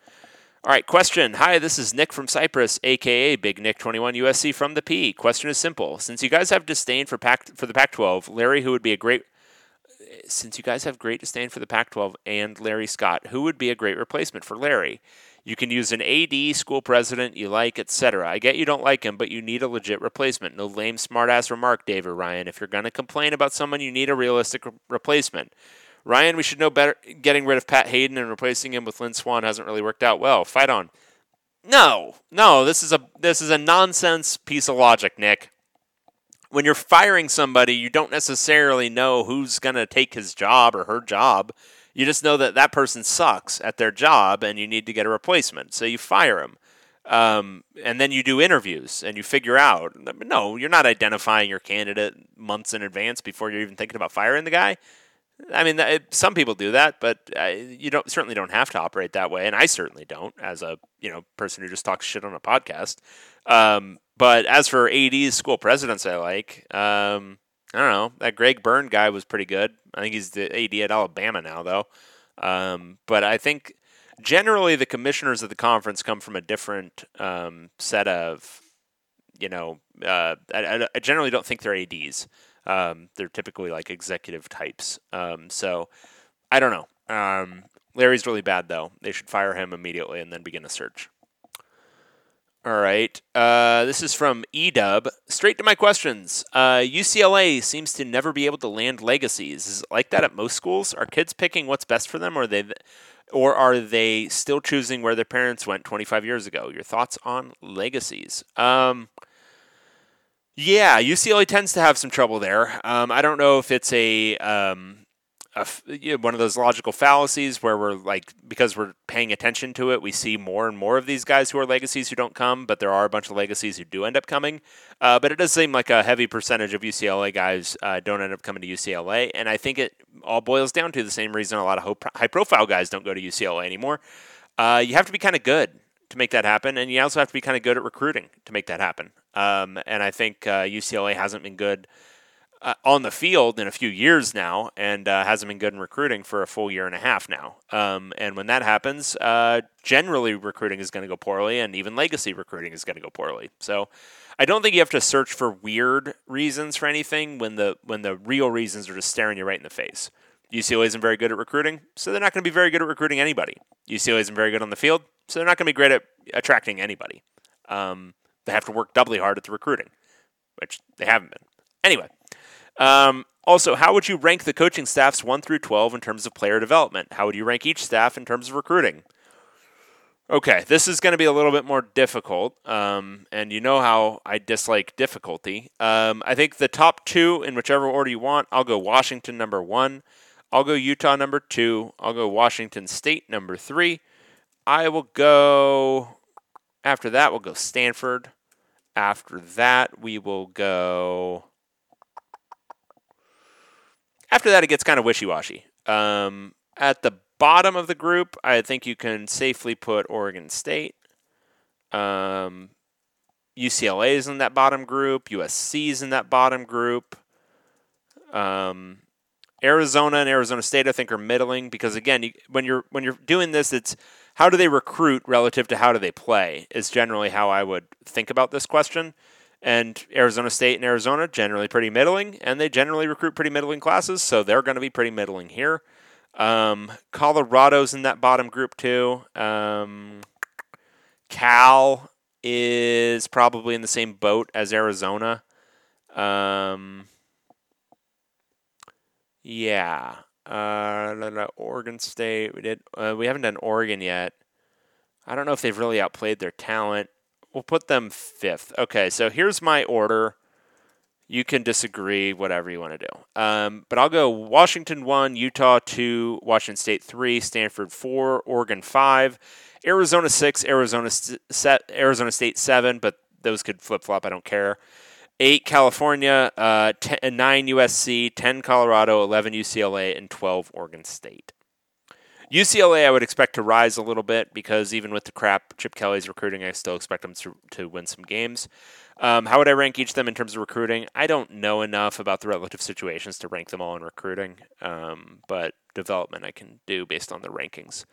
All right, question. Hi, this is Nick from Cyprus, aka Big Nick 21 USC from the P. Question is simple. Since you guys have disdain for Pac for the Pac-12, Larry, who would be a great since you guys have great disdain for the Pac-12 and Larry Scott, who would be a great replacement for Larry? You can use an AD, school president you like, etc. I get you don't like him, but you need a legit replacement. No lame smartass remark, Dave or Ryan. If you're going to complain about someone, you need a realistic re- replacement. Ryan, we should know better. Getting rid of Pat Haden and replacing him with Lynn Swann hasn't really worked out well. Fight on. No, no, this is a this is a nonsense piece of logic, Nick. When you're firing somebody, you don't necessarily know who's going to take his job or her job. You just know that that person sucks at their job and you need to get a replacement. So you fire him. Um, and then you do interviews and you figure out no, you're not identifying your candidate months in advance before you're even thinking about firing the guy. I mean, some people do that, but uh, you don't certainly don't have to operate that way, and I certainly don't as a you know person who just talks shit on a podcast. Um, but as for AD's school presidents, I like. Um, I don't know. That Greg Byrne guy was pretty good. I think he's the AD at Alabama now, though. Um, but I think generally the commissioners of the conference come from a different um, set of, you know, uh, I, I generally don't think they're ADs. Um, they're typically like executive types. Um, so I don't know. Um, Larry's really bad, though. They should fire him immediately and then begin a search. All right. Uh, this is from Edub. Straight to my questions. Uh, UCLA seems to never be able to land legacies. Is it like that at most schools? Are kids picking what's best for them, or they, or are they still choosing where their parents went 25 years ago? Your thoughts on legacies? Um, yeah, UCLA tends to have some trouble there. Um, I don't know if it's a, um, a you know, one of those logical fallacies where we're like because we're paying attention to it, we see more and more of these guys who are legacies who don't come, but there are a bunch of legacies who do end up coming. Uh, but it does seem like a heavy percentage of UCLA guys uh, don't end up coming to UCLA, and I think it all boils down to the same reason a lot of high profile guys don't go to UCLA anymore. Uh, you have to be kind of good to make that happen, and you also have to be kind of good at recruiting to make that happen. Um, and I think uh, UCLA hasn't been good uh, on the field in a few years now, and uh, hasn't been good in recruiting for a full year and a half now. Um, and when that happens, uh, generally recruiting is going to go poorly, and even legacy recruiting is going to go poorly. So. I don't think you have to search for weird reasons for anything when the when the real reasons are just staring you right in the face. UCLA isn't very good at recruiting, so they're not going to be very good at recruiting anybody. UCLA isn't very good on the field, so they're not going to be great at attracting anybody. Um, they have to work doubly hard at the recruiting, which they haven't been. Anyway, um, also, how would you rank the coaching staffs 1 through 12 in terms of player development? How would you rank each staff in terms of recruiting? Okay, this is going to be a little bit more difficult, um, and you know how I dislike difficulty. Um, I think the top two, in whichever order you want, I'll go Washington number one, I'll go Utah number two, I'll go Washington State number three, I will go. After that, we'll go Stanford. After that, we will go. After that, it gets kind of wishy washy. Um, at the bottom of the group, I think you can safely put Oregon State. Um, UCLA is in that bottom group. USC is in that bottom group. Um, Arizona and Arizona State, I think, are middling because again, you, when you're when you're doing this, it's how do they recruit relative to how do they play is generally how I would think about this question. And Arizona State and Arizona generally pretty middling, and they generally recruit pretty middling classes, so they're going to be pretty middling here. Um, Colorado's in that bottom group too. Um, Cal is probably in the same boat as Arizona. Um, yeah. Uh, Oregon State. We did. Uh, we haven't done Oregon yet. I don't know if they've really outplayed their talent. We'll put them fifth. Okay, so here's my order. You can disagree, whatever you want to do. Um, but I'll go Washington one, Utah two, Washington State three, Stanford four, Oregon five, Arizona six, Arizona set, Arizona State seven. But those could flip flop. I don't care. Eight California, uh, ten, nine USC, ten Colorado, eleven UCLA, and twelve Oregon State. UCLA, I would expect to rise a little bit because even with the crap Chip Kelly's recruiting, I still expect them to, to win some games. Um, how would I rank each of them in terms of recruiting? I don't know enough about the relative situations to rank them all in recruiting, um, but development I can do based on the rankings.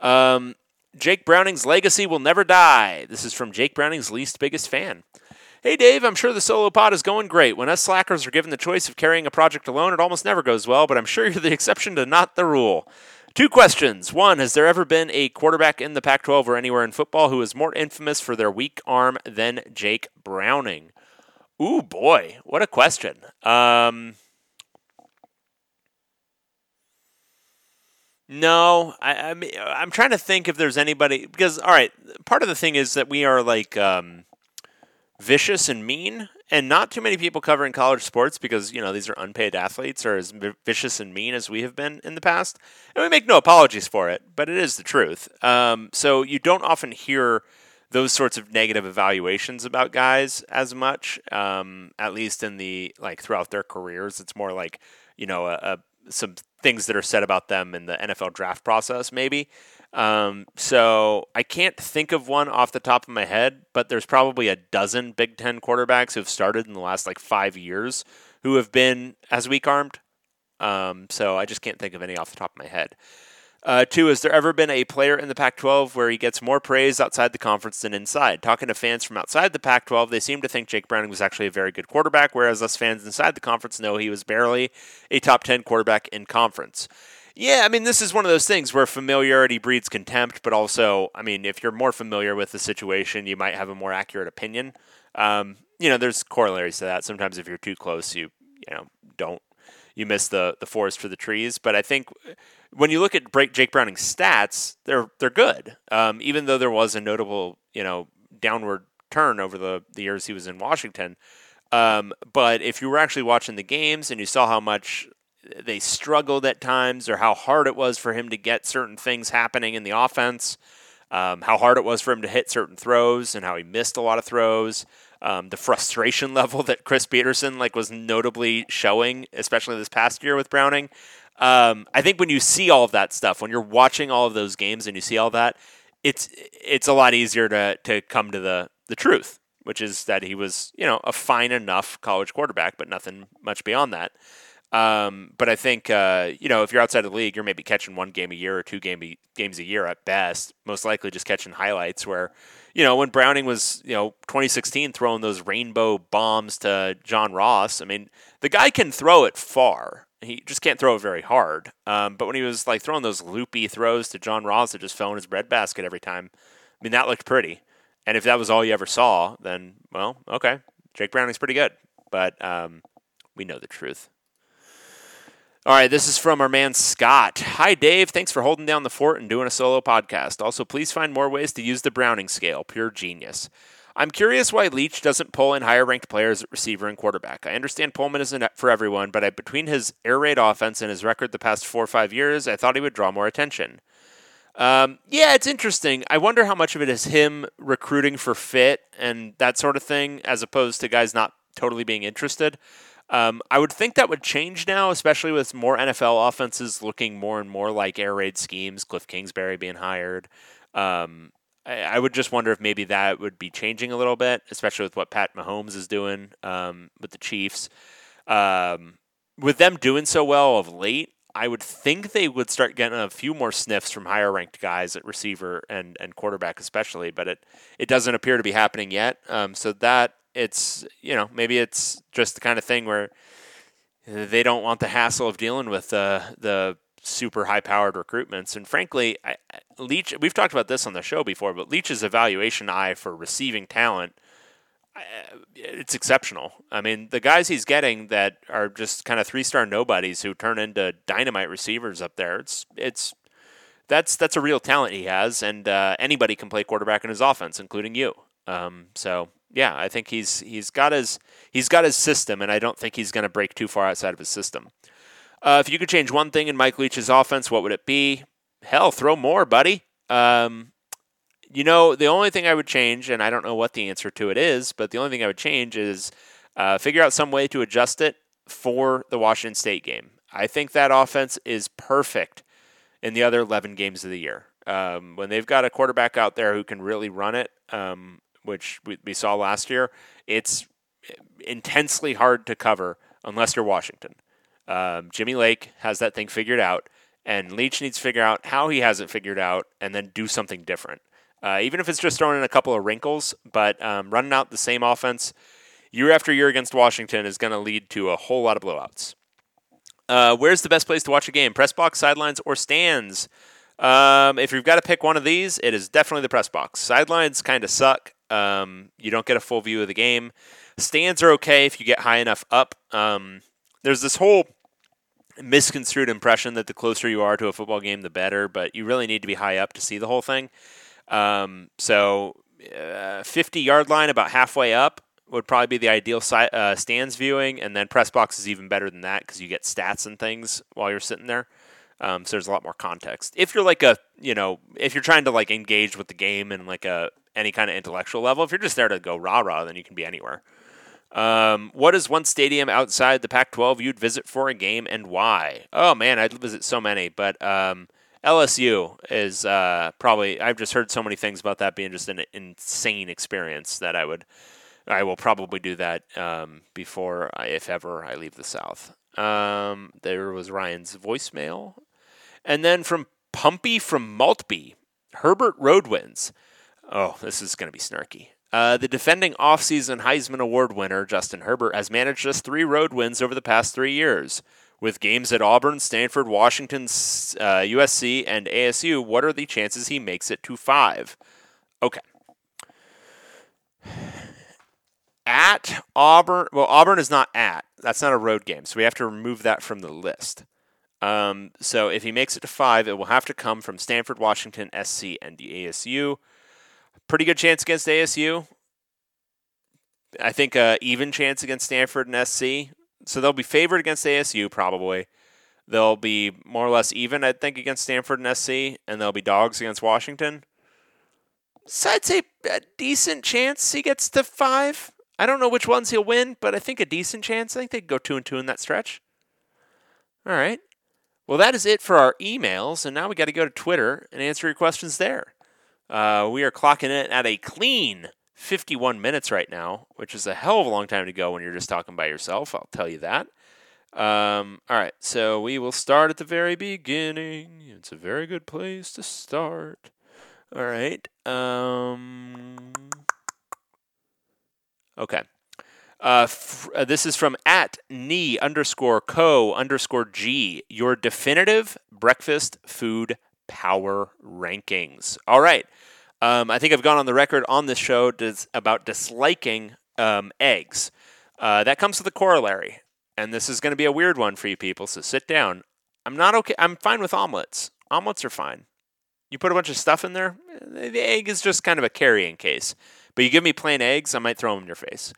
Um, Jake Browning's legacy will never die. This is from Jake Browning's least biggest fan. Hey Dave, I'm sure the solo pod is going great. When us slackers are given the choice of carrying a project alone, it almost never goes well, but I'm sure you're the exception to not the rule. Two questions. One, has there ever been a quarterback in the Pac 12 or anywhere in football who is more infamous for their weak arm than Jake Browning? Ooh, boy. What a question. Um, no, I, I mean, I'm trying to think if there's anybody because all right, part of the thing is that we are like um, vicious and mean, and not too many people covering college sports because you know these are unpaid athletes are as vicious and mean as we have been in the past, and we make no apologies for it, but it is the truth. Um, so you don't often hear those sorts of negative evaluations about guys as much, um, at least in the like throughout their careers. It's more like you know a, a, some things that are said about them in the NFL draft process, maybe. Um, so I can't think of one off the top of my head, but there's probably a dozen Big Ten quarterbacks who've started in the last like five years who have been as weak armed. Um, so I just can't think of any off the top of my head. Uh, two, has there ever been a player in the Pac 12 where he gets more praise outside the conference than inside? Talking to fans from outside the Pac 12, they seem to think Jake Browning was actually a very good quarterback, whereas us fans inside the conference know he was barely a top 10 quarterback in conference. Yeah, I mean, this is one of those things where familiarity breeds contempt, but also, I mean, if you're more familiar with the situation, you might have a more accurate opinion. Um, you know, there's corollaries to that. Sometimes if you're too close, you you know don't you miss the the forest for the trees. But I think when you look at Jake Browning's stats, they're they're good. Um, even though there was a notable you know downward turn over the the years he was in Washington. Um, but if you were actually watching the games and you saw how much they struggled at times or how hard it was for him to get certain things happening in the offense, um, how hard it was for him to hit certain throws and how he missed a lot of throws. Um, the frustration level that Chris Petersen like was notably showing, especially this past year with Browning. Um, I think when you see all of that stuff, when you're watching all of those games and you see all that, it's it's a lot easier to to come to the the truth, which is that he was you know a fine enough college quarterback, but nothing much beyond that. Um, but I think uh, you know if you're outside the league, you're maybe catching one game a year or two game a, games a year at best. Most likely just catching highlights where you know when Browning was you know 2016 throwing those rainbow bombs to John Ross. I mean the guy can throw it far. He just can't throw it very hard. Um, but when he was like throwing those loopy throws to John Ross that just fell in his breadbasket every time, I mean that looked pretty. And if that was all you ever saw, then well, okay, Jake Browning's pretty good. But um, we know the truth. All right, this is from our man Scott. Hi, Dave. Thanks for holding down the fort and doing a solo podcast. Also, please find more ways to use the Browning scale. Pure genius. I'm curious why Leach doesn't pull in higher ranked players at receiver and quarterback. I understand Pullman isn't for everyone, but I, between his air raid offense and his record the past four or five years, I thought he would draw more attention. Um, yeah, it's interesting. I wonder how much of it is him recruiting for fit and that sort of thing, as opposed to guys not totally being interested. Um, I would think that would change now, especially with more NFL offenses looking more and more like air raid schemes. Cliff Kingsbury being hired. Um, I, I, would just wonder if maybe that would be changing a little bit, especially with what Pat Mahomes is doing um, with the Chiefs. Um, with them doing so well of late, I would think they would start getting a few more sniffs from higher ranked guys at receiver and, and quarterback, especially. But it, it doesn't appear to be happening yet. Um, so that it's you know maybe it's just the kind of thing where they don't want the hassle of dealing with uh, the super high powered recruitments. And frankly, I, Leach, we've talked about this on the show before, but Leach's evaluation eye for receiving talent, it's exceptional. I mean, the guys he's getting that are just kind of three star nobodies who turn into dynamite receivers up there. It's it's that's that's a real talent he has, and uh, anybody can play quarterback in his offense, including you. Um, so yeah, I think he's he's got his he's got his system, and I don't think he's going to break too far outside of his system. Uh, if you could change one thing in Mike Leach's offense, what would it be? Hell, throw more, buddy. Um, you know, the only thing I would change, and I don't know what the answer to it is, but the only thing I would change is uh, figure out some way to adjust it for the Washington State game. I think that offense is perfect in the other 11 games of the year. Um, when they've got a quarterback out there who can really run it, um, which we, we saw last year, it's intensely hard to cover unless you're Washington. Um, Jimmy Lake has that thing figured out, and Leach needs to figure out how he has it figured out and then do something different. Uh, even if it's just throwing in a couple of wrinkles, but um, running out the same offense year after year against Washington is going to lead to a whole lot of blowouts. Uh, where's the best place to watch a game? Press box, sidelines, or stands? Um, if you've got to pick one of these, it is definitely the press box. Sidelines kind of suck. Um, you don't get a full view of the game. Stands are okay if you get high enough up. Um, there's this whole misconstrued impression that the closer you are to a football game, the better, but you really need to be high up to see the whole thing. Um, so, uh, 50 yard line, about halfway up, would probably be the ideal si- uh, stands viewing, and then press box is even better than that because you get stats and things while you're sitting there. Um, so there's a lot more context. If you're like a, you know, if you're trying to like engage with the game and like a any kind of intellectual level, if you're just there to go rah rah, then you can be anywhere. Um, what is one stadium outside the Pac-12 you'd visit for a game and why? Oh man, I'd visit so many, but um, LSU is uh, probably. I've just heard so many things about that being just an insane experience that I would. I will probably do that um, before, I, if ever, I leave the South. Um, there was Ryan's voicemail, and then from Pumpy from Maltby, Herbert Road wins. Oh, this is going to be snarky. Uh, the defending offseason Heisman Award winner, Justin Herbert, has managed just three road wins over the past three years. With games at Auburn, Stanford, Washington, uh, USC, and ASU, what are the chances he makes it to five? Okay. At Auburn, well, Auburn is not at. That's not a road game, so we have to remove that from the list. Um, so if he makes it to five, it will have to come from Stanford, Washington, SC, and the ASU. Pretty good chance against ASU. I think a even chance against Stanford and SC. So they'll be favored against ASU probably. They'll be more or less even, I think, against Stanford and SC, and they'll be dogs against Washington. So I'd say a decent chance he gets to five. I don't know which ones he'll win, but I think a decent chance. I think they could go two and two in that stretch. All right. Well, that is it for our emails, and now we got to go to Twitter and answer your questions there. Uh, we are clocking it at a clean 51 minutes right now, which is a hell of a long time to go when you're just talking by yourself. I'll tell you that. Um, all right, so we will start at the very beginning. It's a very good place to start. All right. Um, okay. Uh, f- uh, this is from at knee underscore co underscore g. Your definitive breakfast food power rankings. All right. Um, I think I've gone on the record on this show dis- about disliking um, eggs. Uh, that comes with a corollary, and this is going to be a weird one for you people. So sit down. I'm not okay. I'm fine with omelets. Omelets are fine. You put a bunch of stuff in there. eh, The egg is just kind of a carrying case. But you give me plain eggs, I might throw them in your face.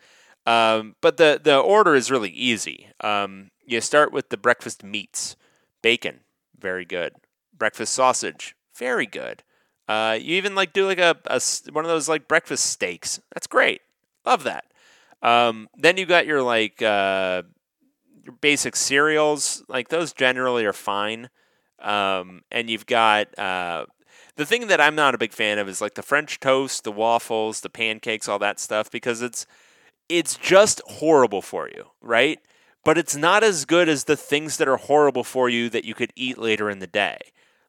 Um, but the the order is really easy. Um, you start with the breakfast meats, bacon, very good. Breakfast sausage, very good. Uh, you even like do like a, a one of those like breakfast steaks. That's great. Love that. Um, then you got your like uh, your basic cereals. Like those generally are fine. Um, and you've got uh, the thing that I'm not a big fan of is like the French toast, the waffles, the pancakes, all that stuff because it's it's just horrible for you, right? But it's not as good as the things that are horrible for you that you could eat later in the day.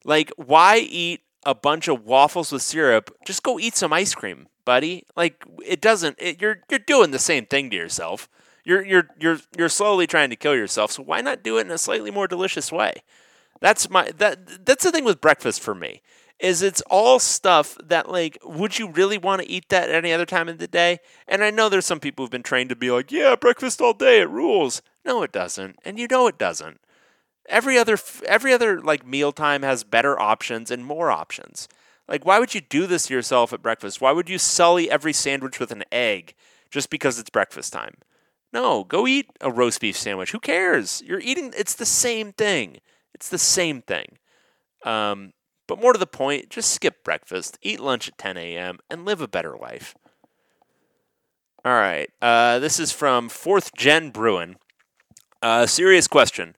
Like, why eat a bunch of waffles with syrup? Just go eat some ice cream, buddy. Like, it doesn't. It, you're you're doing the same thing to yourself. You're you're you're you're slowly trying to kill yourself. So why not do it in a slightly more delicious way? That's my that that's the thing with breakfast for me. is it's all stuff that like would you really want to eat that any other time of the day? And I know there's some people who've been trained to be like, yeah, breakfast all day, it rules. No, it doesn't, and you know it doesn't. Every other every other like mealtime has better options and more options. Like, why would you do this to yourself at breakfast? Why would you sully every sandwich with an egg just because it's breakfast time? No, go eat a roast beef sandwich. Who cares? You're eating. It's the same thing. It's the same thing. Um, but more to the point, just skip breakfast, eat lunch at 10 a.m., and live a better life. All right. Uh, this is from Fourth Gen Bruin. Uh, serious question.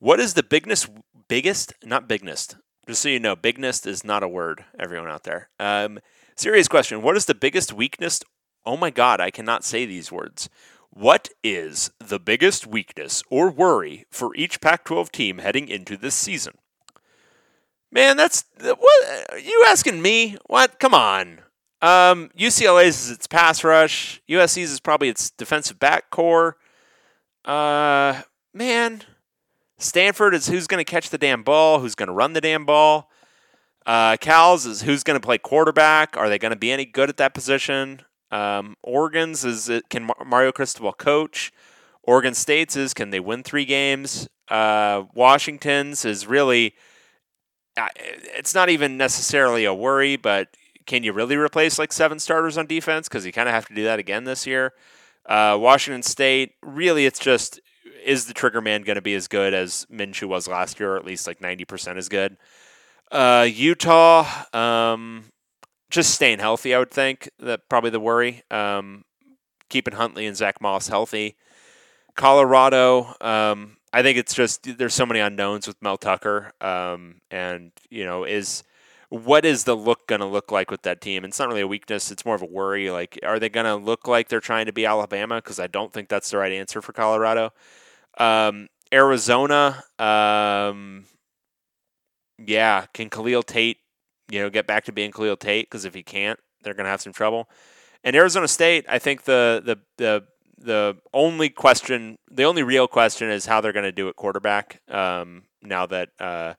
What is the biggest, biggest, not biggest, just so you know, bigness is not a word, everyone out there. Um, serious question. What is the biggest weakness? Oh my God, I cannot say these words. What is the biggest weakness or worry for each Pac 12 team heading into this season? Man, that's what you asking me? What? Come on. Um, UCLA's is its pass rush. USC's is probably its defensive back core. Uh, man, Stanford is who's going to catch the damn ball, who's going to run the damn ball. Uh, Cal's is who's going to play quarterback. Are they going to be any good at that position? Um, Oregon's is it, can Mario Cristobal coach? Oregon State's is can they win three games? Uh, Washington's is really it's not even necessarily a worry, but can you really replace like seven starters on defense? Because you kind of have to do that again this year. Uh, Washington State, really, it's just is the trigger man going to be as good as Minshew was last year, or at least like 90% as good? Uh, Utah, um, just staying healthy, I would think. That probably the worry. Um, keeping Huntley and Zach Moss healthy. Colorado, um, I think it's just there's so many unknowns with Mel Tucker, um, and you know is what is the look going to look like with that team? It's not really a weakness; it's more of a worry. Like, are they going to look like they're trying to be Alabama? Because I don't think that's the right answer for Colorado. Um, Arizona, um, yeah, can Khalil Tate, you know, get back to being Khalil Tate? Because if he can't, they're going to have some trouble. And Arizona State, I think the the the the only question, the only real question, is how they're going to do it quarterback. Um, now that uh,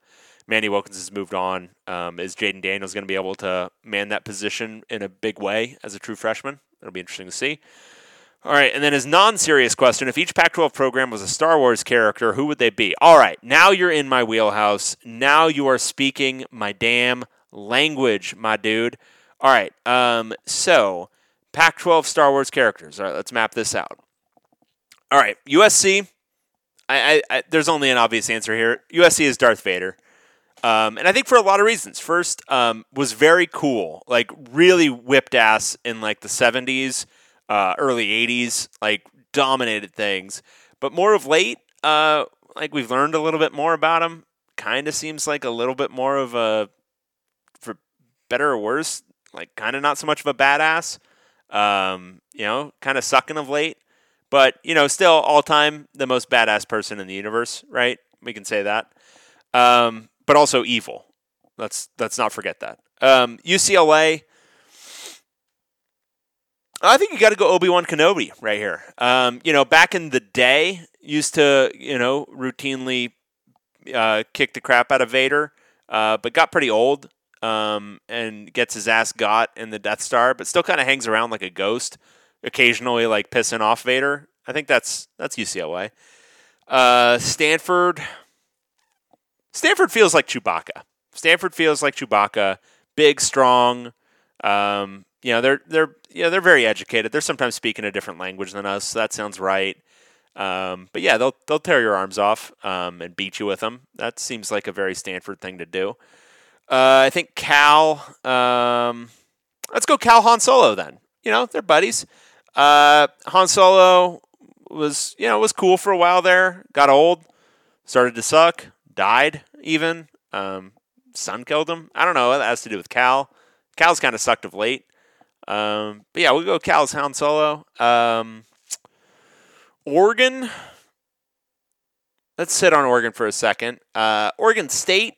Manny Wilkins has moved on, um, is Jayden Daniels going to be able to man that position in a big way as a true freshman? It'll be interesting to see. All right, and then his non-serious question: If each Pac-12 program was a Star Wars character, who would they be? All right, now you're in my wheelhouse. Now you are speaking my damn language, my dude. All right, um, so Pac 12 Star Wars characters. All right, let's map this out. All right, USC. I, I, I there's only an obvious answer here. USC is Darth Vader. Um, and I think for a lot of reasons. First, um, was very cool, like really whipped ass in like the 70s, uh, early 80s, like dominated things. But more of late, uh, like we've learned a little bit more about him. Kind of seems like a little bit more of a, for better or worse, like kind of not so much of a badass. Um, you know, kind of sucking of late, but you know, still all time the most badass person in the universe, right? We can say that. Um, but also evil. Let's let's not forget that. Um, UCLA. I think you got to go Obi Wan Kenobi right here. Um, you know, back in the day, used to you know routinely uh, kick the crap out of Vader, uh, but got pretty old um, and gets his ass got in the Death Star, but still kind of hangs around like a ghost, occasionally like pissing off Vader. I think that's that's UCLA. Uh, Stanford. Stanford feels like Chewbacca. Stanford feels like Chewbacca, big, strong. Um, you know, they're they're know, they're very educated. They're sometimes speaking a different language than us. So that sounds right. Um, but yeah, they'll they'll tear your arms off um, and beat you with them. That seems like a very Stanford thing to do. Uh, I think Cal. Um, let's go Cal Han Solo then. You know, they're buddies. Uh, Han Solo was, you know, was cool for a while there. Got old, started to suck, died even. Um, son killed him. I don't know. That has to do with Cal. Cal's kind of sucked of late. Um, but yeah, we'll go Cal's Han Solo. Um, Oregon. Let's sit on Oregon for a second. Uh, Oregon State.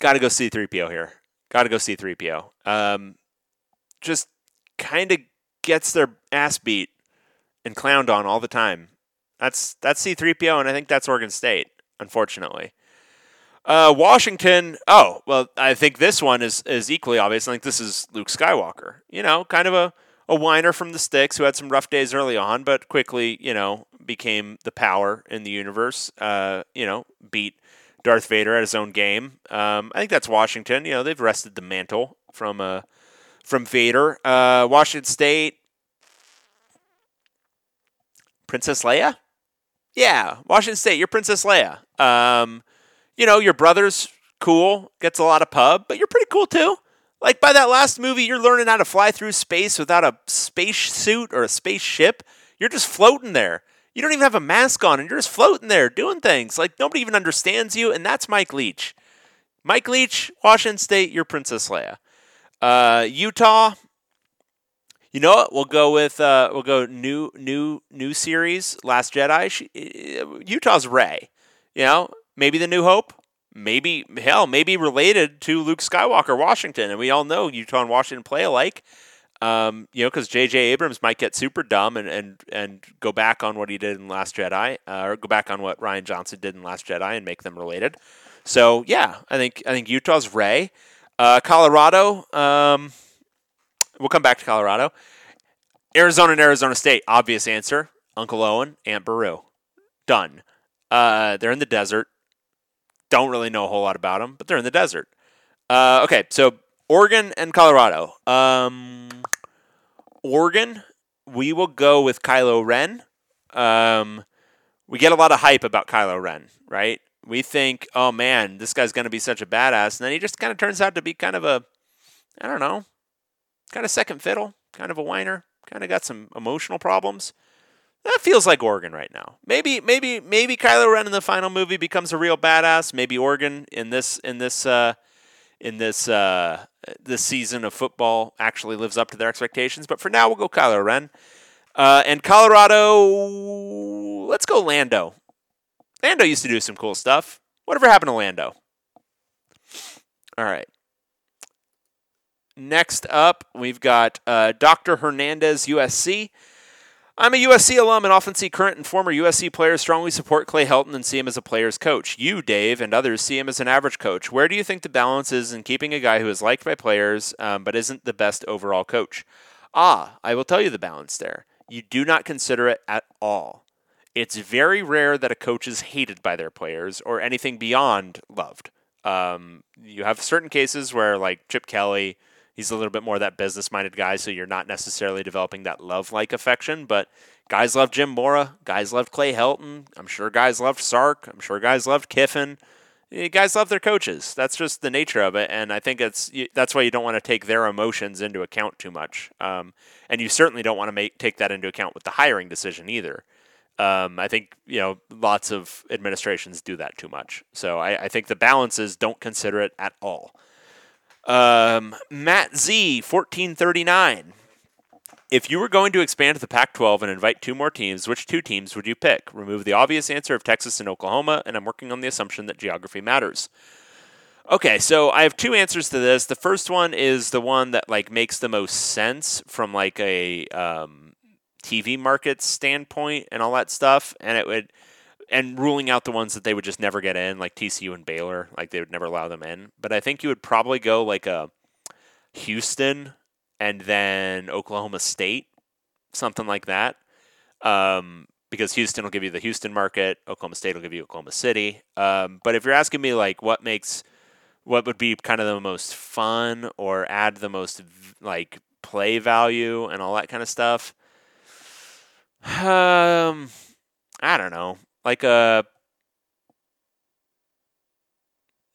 Got to go C3PO here. Got to go C3PO. Um, just kind of gets their ass beat and clowned on all the time. That's that's C3PO, and I think that's Oregon State, unfortunately. Uh, Washington. Oh, well, I think this one is is equally obvious. I think this is Luke Skywalker. You know, kind of a a whiner from the sticks who had some rough days early on, but quickly, you know, became the power in the universe. Uh, you know, beat Darth Vader at his own game. Um, I think that's Washington. You know, they've wrested the mantle from uh, from Vader. Uh, Washington State. Princess Leia? Yeah, Washington State, you're Princess Leia. Um, you know, your brother's cool, gets a lot of pub, but you're pretty cool too. Like by that last movie, you're learning how to fly through space without a space suit or a spaceship. You're just floating there. You don't even have a mask on, and you're just floating there doing things. Like nobody even understands you, and that's Mike Leach. Mike Leach, Washington State, you're Princess Leia. Uh, Utah, you know what? We'll go with uh, we'll go new new new series Last Jedi. She, Utah's Rey. You know, maybe the New Hope. Maybe hell, maybe related to Luke Skywalker, Washington, and we all know Utah and Washington play alike. Um, you know, because J.J. Abrams might get super dumb and, and and go back on what he did in Last Jedi, uh, or go back on what Rian Johnson did in Last Jedi and make them related. So yeah, I think I think Utah's Rey, uh, Colorado. Um, we'll come back to Colorado. Arizona and Arizona State, obvious answer. Uncle Owen, Aunt Beru. Done. Uh, they're in the desert. Don't really know a whole lot about them, but they're in the desert. Uh, okay, so Oregon and Colorado. Um, Oregon, we will go with Kylo Ren. Um, we get a lot of hype about Kylo Ren, right? We think, oh man, this guy's going to be such a badass. And then he just kind of turns out to be kind of a, I don't know, kind of second fiddle, kind of a whiner, kind of got some emotional problems. That feels like Oregon right now. Maybe, maybe, maybe Kylo Ren in the final movie becomes a real badass. Maybe Oregon in this, in this, uh, in this, uh, this season of football actually lives up to their expectations. But for now, we'll go Kylo Ren. Uh, and Colorado, let's go Lando. Lando used to do some cool stuff. Whatever happened to Lando? All right. Next up, we've got uh, Dr. Hernandez, USC. I'm a USC alum and often see current and former USC players strongly support Clay Helton and see him as a player's coach. You, Dave, and others see him as an average coach. Where do you think the balance is in keeping a guy who is liked by players um, but isn't the best overall coach? Ah, I will tell you the balance there. You do not consider it at all. It's very rare that a coach is hated by their players or anything beyond loved. Um, you have certain cases where, like Chip Kelly, he's a little bit more of that business minded guy, so you're not necessarily developing that love like affection. But guys love Jim Mora, guys loved Clay Helton. I'm sure guys loved Sark. I'm sure guys loved Kiffin. You guys love their coaches. That's just the nature of it, and I think it's that's why you don't want to take their emotions into account too much. Um, and you certainly don't want to make take that into account with the hiring decision either. Um, I think you know lots of administrations do that too much. So I, I think the balance is don't consider it at all. Um, Matt Z, 1439. If you were going to expand the Pac 12 and invite two more teams, which two teams would you pick? Remove the obvious answer of Texas and Oklahoma, and I'm working on the assumption that geography matters. Okay, so I have two answers to this. The first one is the one that like makes the most sense from like a um, TV market standpoint and all that stuff, and it would and ruling out the ones that they would just never get in, like TCU and Baylor, like they would never allow them in. But I think you would probably go like a Houston and then Oklahoma State, something like that. Um, because Houston will give you the Houston market, Oklahoma State will give you Oklahoma City. Um, but if you're asking me like what makes what would be kind of the most fun or add the most like play value and all that kind of stuff, um, I don't know like a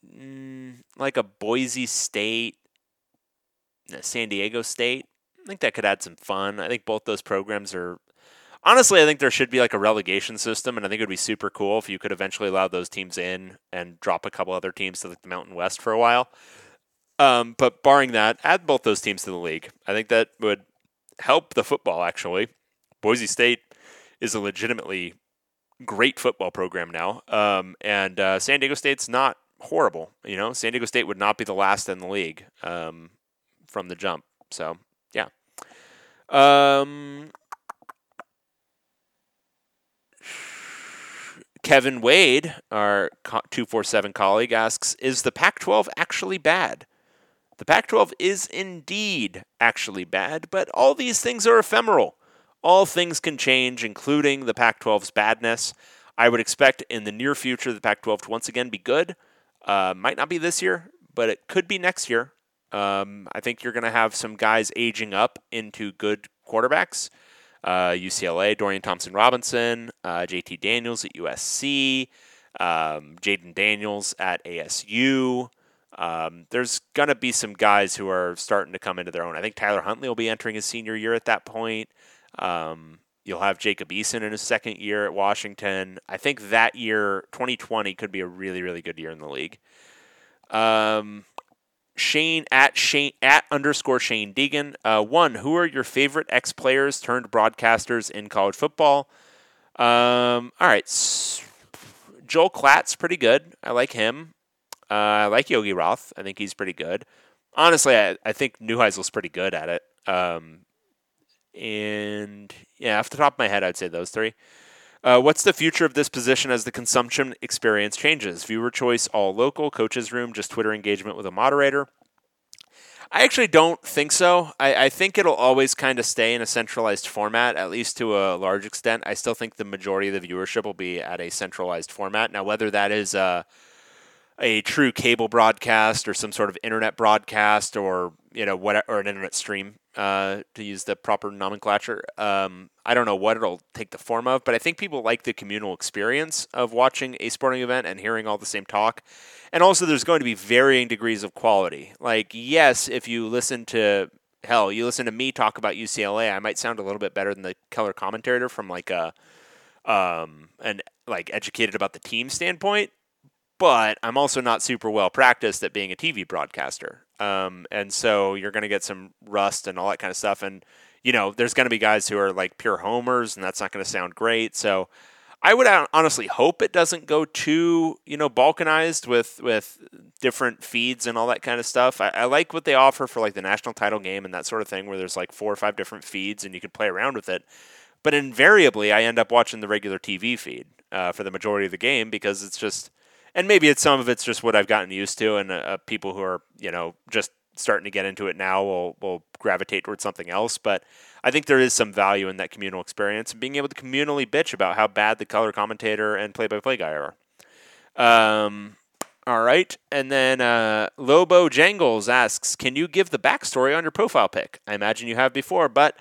mm, like a Boise State, San Diego State. I think that could add some fun. I think both those programs are honestly, I think there should be like a relegation system, and I think it would be super cool if you could eventually allow those teams in and drop a couple other teams to like the Mountain West for a while. Um, but barring that, add both those teams to the league. I think that would help the football. Actually, Boise State is a legitimately great football program now, um, and uh, San Diego State's not horrible. You know, San Diego State would not be the last in the league um, from the jump. So yeah. Um, Kevin Wade, our 247 colleague, asks Is the Pac 12 actually bad? The Pac 12 is indeed actually bad, but all these things are ephemeral. All things can change, including the Pac 12's badness. I would expect in the near future the Pac 12 to once again be good. Uh, might not be this year, but it could be next year. Um, I think you're going to have some guys aging up into good quarterbacks. Uh, UCLA, Dorian Thompson Robinson, uh, JT Daniels at USC, um, Jayden Daniels at ASU. Um, there's going to be some guys who are starting to come into their own. I think Tyler Huntley will be entering his senior year at that point. Um, you'll have Jacob Eason in his second year at Washington. I think that year, 2020, could be a really, really good year in the league. Um, Shane at Shane at underscore Shane Deegan. Uh, one, who are your favorite ex players turned broadcasters in college football? Um, all right, Joel Klatt's pretty good. I like him. Uh, I like Yogi Roth. I think he's pretty good. Honestly, I, I think Neuheisel's pretty good at it. Um, and yeah, off the top of my head, I'd say those three. Uh, what's the future of this position as the consumption experience changes? Viewer choice, all local, coaches room, just Twitter engagement with a moderator. I actually don't think so. I, I think it'll always kind of stay in a centralized format, at least to a large extent. I still think the majority of the viewership will be at a centralized format. Now, whether that is uh, a true cable broadcast or some sort of internet broadcast or you know what or an internet stream uh, to use the proper nomenclature. Um, I don't know what it'll take the form of, but I think people like the communal experience of watching a sporting event and hearing all the same talk. And also, there's going to be varying degrees of quality. Like, yes, if you listen to hell, you listen to me talk about UCLA, I might sound a little bit better than the color commentator from like a um, an like educated about the team standpoint but I'm also not super well practiced at being a TV broadcaster. Um, and so you're going to get some rust and all that kind of stuff. And, you know, there's going to be guys who are like pure homers, and that's not going to sound great. So I would honestly hope it doesn't go too, you know, balkanized with, with different feeds and all that kind of stuff. I, I like what they offer for like the national title game and that sort of thing, where there's like four or five different feeds and you can play around with it. But invariably, I end up watching the regular TV feed uh, for the majority of the game because it's just and maybe it's some of it's just what I've gotten used to, and uh, people who are you know just starting to get into it now will will gravitate towards something else. But I think there is some value in that communal experience and being able to communally bitch about how bad the color commentator and play by play guy are. Um, all right, and then uh, Lobo Jangles asks, "Can you give the backstory on your profile pic?" I imagine you have before, but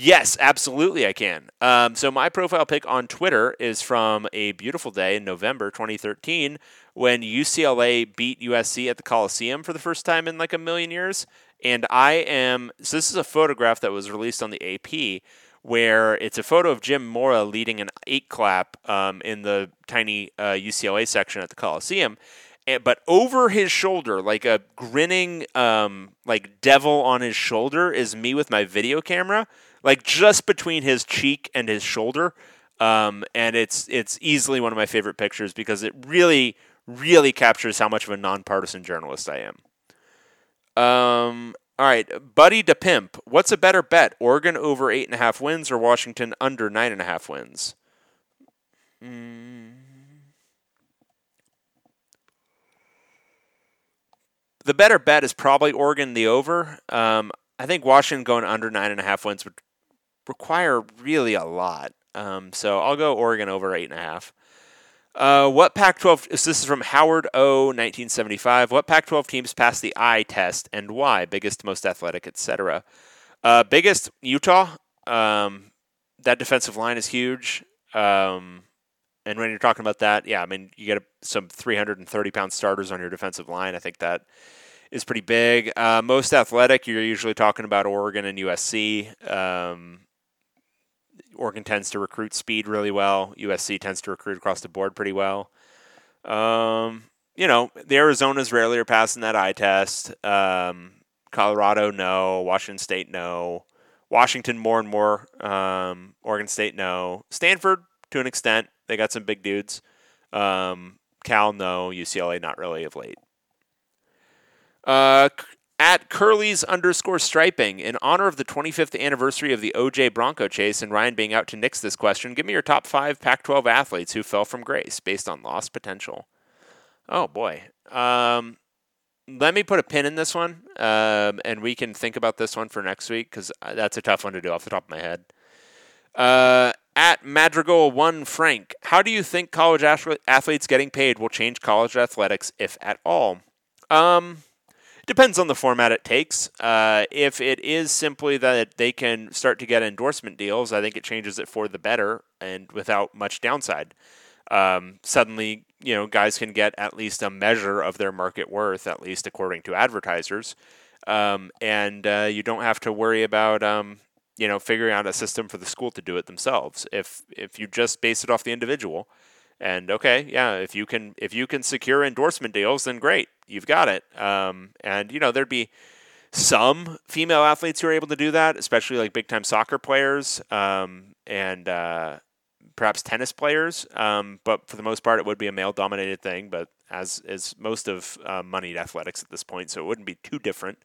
Yes, absolutely, I can. Um, so my profile pic on Twitter is from a beautiful day in November 2013 when UCLA beat USC at the Coliseum for the first time in like a million years. And I am so this is a photograph that was released on the AP where it's a photo of Jim Mora leading an eight clap um, in the tiny uh, UCLA section at the Coliseum. And, but over his shoulder, like a grinning, um, like devil on his shoulder, is me with my video camera like just between his cheek and his shoulder. Um, and it's it's easily one of my favorite pictures because it really really captures how much of a nonpartisan journalist I am. Um, all right, Buddy DePimp, what's a better bet? Oregon over eight and a half wins or Washington under nine and a half wins? Mm. The better bet is probably Oregon the over. Um, I think Washington going under nine and a half wins would require really a lot. Um, so I'll go Oregon over eight and a half. Uh, what Pac-12? This is from Howard O. 1975. What Pac-12 teams passed the eye test and why? Biggest, most athletic, etc. Uh, biggest Utah. Um, that defensive line is huge. Um, and when you're talking about that, yeah, I mean you get some 330 pound starters on your defensive line. I think that is pretty big. Uh, most athletic, you're usually talking about Oregon and USC. Um, Oregon tends to recruit speed really well. USC tends to recruit across the board pretty well. Um, you know, the Arizonas rarely are passing that eye test. Um, Colorado, no. Washington State, no. Washington, more and more. Um, Oregon State, no. Stanford, to an extent, they got some big dudes. Um, Cal, no. UCLA, not really of late. Uh, At Curly's underscore striping, in honor of the 25th anniversary of the OJ Bronco chase and Ryan being out to nix this question, give me your top five Pac 12 athletes who fell from grace based on lost potential. Oh, boy. Um, let me put a pin in this one, um, and we can think about this one for next week because that's a tough one to do off the top of my head. Uh, at Madrigal One Frank, how do you think college athletes getting paid will change college athletics, if at all? Um, depends on the format it takes. Uh, if it is simply that they can start to get endorsement deals, I think it changes it for the better and without much downside. Um, suddenly, you know, guys can get at least a measure of their market worth, at least according to advertisers, um, and uh, you don't have to worry about um, you know, figuring out a system for the school to do it themselves. If if you just base it off the individual, and okay, yeah, if you can if you can secure endorsement deals, then great, you've got it. Um, and you know, there'd be some female athletes who are able to do that, especially like big time soccer players um, and uh, perhaps tennis players. Um, but for the most part, it would be a male dominated thing. But as is most of uh, moneyed athletics at this point, so it wouldn't be too different.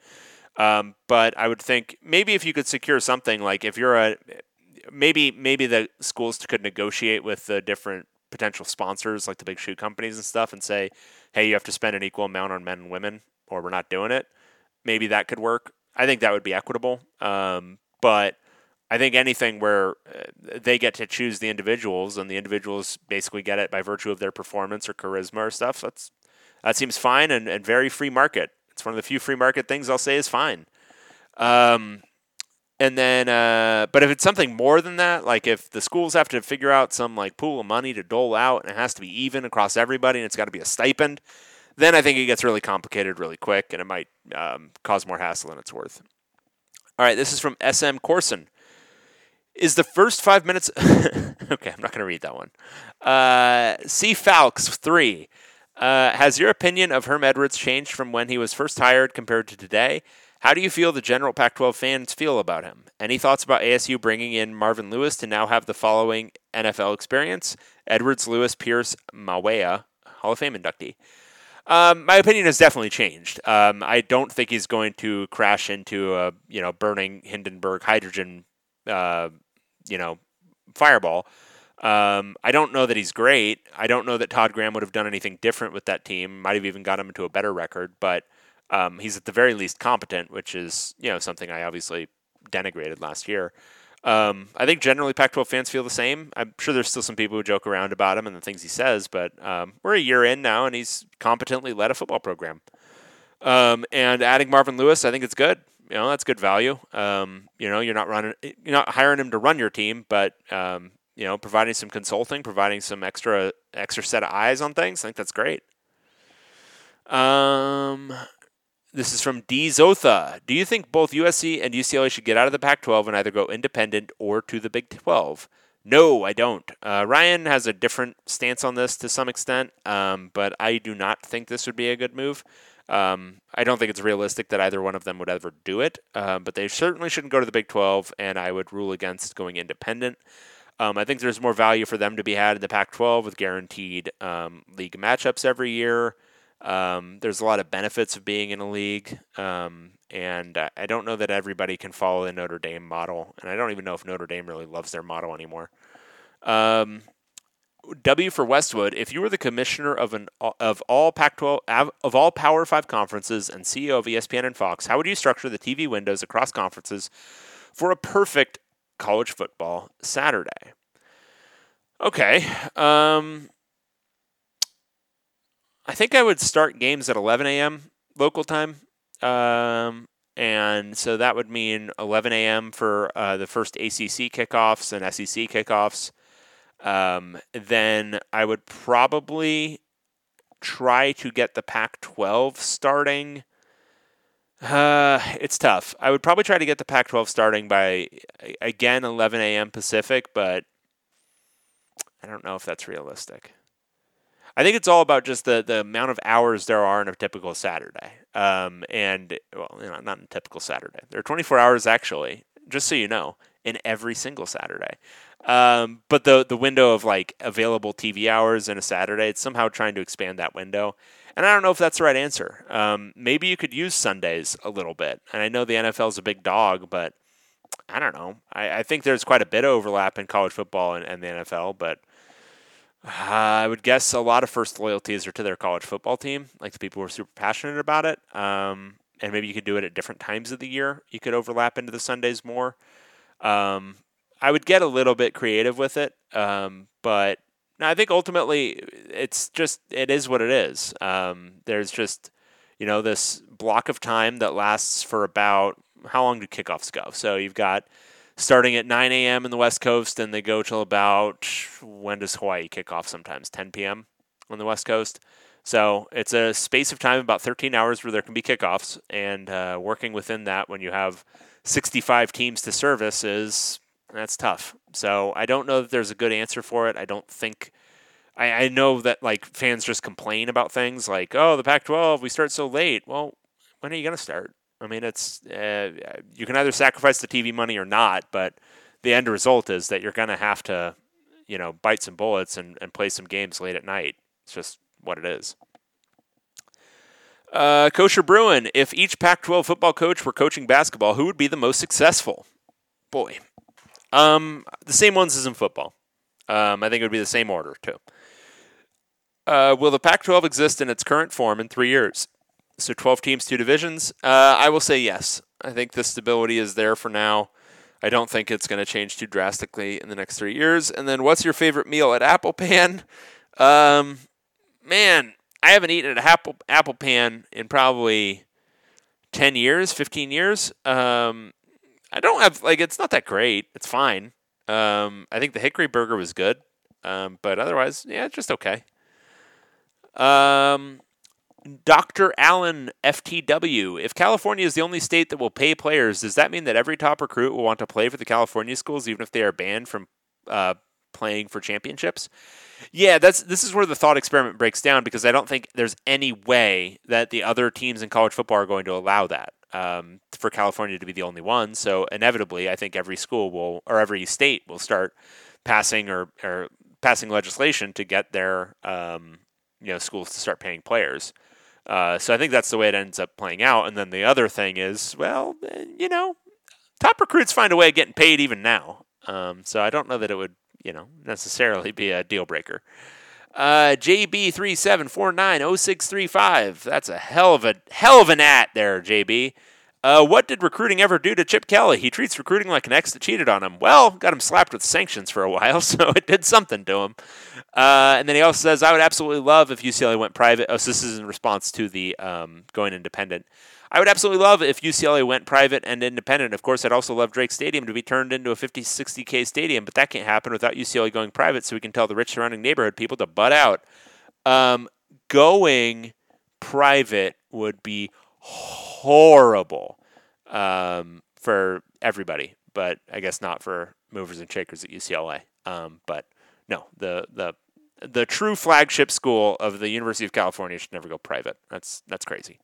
Um, but I would think maybe if you could secure something like if you're a maybe maybe the schools could negotiate with the different potential sponsors like the big shoe companies and stuff and say, hey, you have to spend an equal amount on men and women, or we're not doing it. Maybe that could work. I think that would be equitable. Um, but I think anything where uh, they get to choose the individuals and the individuals basically get it by virtue of their performance or charisma or stuff, that's that seems fine and, and very free market. It's one of the few free market things I'll say is fine. Um, and then, uh, but if it's something more than that, like if the schools have to figure out some like pool of money to dole out and it has to be even across everybody and it's got to be a stipend, then I think it gets really complicated really quick and it might um, cause more hassle than it's worth. All right, this is from SM Corson. Is the first five minutes. okay, I'm not going to read that one. Uh, C Falks 3. Uh, has your opinion of Herm Edwards changed from when he was first hired compared to today? How do you feel the general Pac 12 fans feel about him? Any thoughts about ASU bringing in Marvin Lewis to now have the following NFL experience? Edwards, Lewis, Pierce, Mawea, Hall of Fame inductee. Um, my opinion has definitely changed. Um, I don't think he's going to crash into a you know burning Hindenburg hydrogen, uh, you know, fireball. Um, I don't know that he's great. I don't know that Todd Graham would have done anything different with that team. Might have even got him into a better record, but um, he's at the very least competent, which is you know something I obviously denigrated last year. Um, I think generally Pac-12 fans feel the same. I'm sure there's still some people who joke around about him and the things he says, but um, we're a year in now, and he's competently led a football program. Um, and adding Marvin Lewis, I think it's good. You know, that's good value. Um, you know, you're not running, you're not hiring him to run your team, but um, you know, providing some consulting, providing some extra extra set of eyes on things. I think that's great. Um, this is from D Zotha. Do you think both USC and UCLA should get out of the Pac-12 and either go independent or to the Big 12? No, I don't. Uh, Ryan has a different stance on this to some extent, um, but I do not think this would be a good move. Um, I don't think it's realistic that either one of them would ever do it, uh, but they certainly shouldn't go to the Big 12, and I would rule against going independent. Um, I think there's more value for them to be had in the Pac 12 with guaranteed um, league matchups every year. Um, there's a lot of benefits of being in a league. Um, and I don't know that everybody can follow the Notre Dame model. And I don't even know if Notre Dame really loves their model anymore. Um, w for Westwood. If you were the commissioner of an of all Pac-12 of all Power Five conferences and CEO of ESPN and Fox, how would you structure the TV windows across conferences for a perfect college football Saturday. Okay. Um, I think I would start games at 11 a.m. local time. Um, and so that would mean 11 a.m. for uh, the first ACC kickoffs and SEC kickoffs. Um, then I would probably try to get the Pac 12 starting uh, it's tough. I would probably try to get the Pac 12 starting by, again, 11 a.m. Pacific, but I don't know if that's realistic. I think it's all about just the, the amount of hours there are in a typical Saturday. Um, and, well, you know, not in a typical Saturday. There are 24 hours, actually, just so you know, in every single Saturday. Um, but the the window of like available TV hours in a Saturday, it's somehow trying to expand that window. And I don't know if that's the right answer. Um, maybe you could use Sundays a little bit. And I know the NFL is a big dog, but I don't know. I, I think there's quite a bit of overlap in college football and, and the NFL, but I would guess a lot of first loyalties are to their college football team, like the people who are super passionate about it. Um, and maybe you could do it at different times of the year. You could overlap into the Sundays more. Um, I would get a little bit creative with it, um, but no, I think ultimately it's just it is what it is. Um, there's just you know this block of time that lasts for about how long do kickoffs go? So you've got starting at 9 a.m. in the West Coast, and they go till about when does Hawaii kick off? Sometimes 10 p.m. on the West Coast. So it's a space of time about 13 hours where there can be kickoffs, and uh, working within that when you have 65 teams to service is that's tough. So I don't know that there's a good answer for it. I don't think. I, I know that like fans just complain about things like, oh, the Pac-12 we start so late. Well, when are you going to start? I mean, it's uh, you can either sacrifice the TV money or not, but the end result is that you're going to have to, you know, bite some bullets and, and play some games late at night. It's just what it is. Uh, Kosher Bruin, if each Pac 12 football coach were coaching basketball, who would be the most successful? Boy. Um, the same ones as in football. Um, I think it would be the same order, too. Uh, will the Pac 12 exist in its current form in three years? So 12 teams, two divisions? Uh, I will say yes. I think the stability is there for now. I don't think it's going to change too drastically in the next three years. And then, what's your favorite meal at Apple Pan? Um, man, I haven't eaten at Apple Apple Pan in probably ten years, fifteen years. Um, I don't have like it's not that great. It's fine. Um, I think the hickory burger was good, um, but otherwise, yeah, just okay. Um, Dr. Allen FTW. If California is the only state that will pay players, does that mean that every top recruit will want to play for the California schools, even if they are banned from uh, playing for championships? Yeah, that's this is where the thought experiment breaks down because I don't think there's any way that the other teams in college football are going to allow that um, for California to be the only one. So inevitably, I think every school will or every state will start passing or, or passing legislation to get their um, you know schools to start paying players. Uh, so I think that's the way it ends up playing out. And then the other thing is, well, eh, you know, top recruits find a way of getting paid even now. Um, so I don't know that it would, you know, necessarily be a deal breaker. Uh, JB37490635. That's a hell of a hell of an at there, JB. Uh, what did recruiting ever do to Chip Kelly? He treats recruiting like an ex that cheated on him. Well, got him slapped with sanctions for a while, so it did something to him. Uh, and then he also says, I would absolutely love if UCLA went private. Oh, so this is in response to the um, going independent. I would absolutely love if UCLA went private and independent. Of course, I'd also love Drake Stadium to be turned into a 50, 60K stadium, but that can't happen without UCLA going private so we can tell the rich surrounding neighborhood people to butt out. Um, going private would be horrible um, for everybody, but I guess not for movers and shakers at UCLA. Um, but no, the the the true flagship school of the University of California should never go private. That's that's crazy.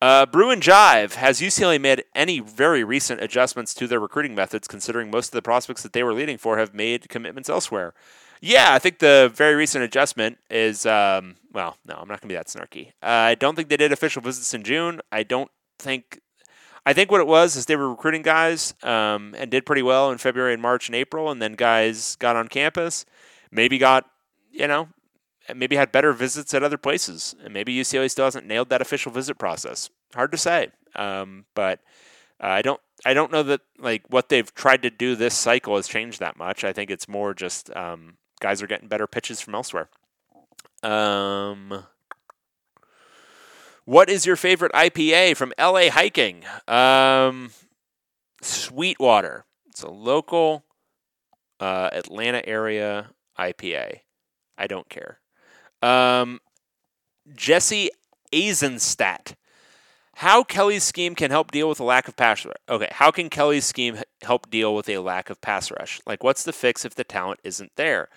Uh, Bruin Jive has UCLA made any very recent adjustments to their recruiting methods, considering most of the prospects that they were leading for have made commitments elsewhere. Yeah, I think the very recent adjustment is um, well, no, I'm not gonna be that snarky. Uh, I don't think they did official visits in June. I don't think I think what it was is they were recruiting guys um, and did pretty well in February and March and April, and then guys got on campus, maybe got, you know, maybe had better visits at other places, and maybe UCLA still hasn't nailed that official visit process. Hard to say, um, but uh, I don't. I don't know that like what they've tried to do this cycle has changed that much. I think it's more just um, guys are getting better pitches from elsewhere. Um, what is your favorite IPA from LA Hiking? Um, Sweetwater. It's a local uh, Atlanta area IPA. I don't care. Um, Jesse Azenstadt. How Kelly's scheme can help deal with a lack of pass rush. Okay, how can Kelly's scheme help deal with a lack of pass rush? Like, what's the fix if the talent isn't there?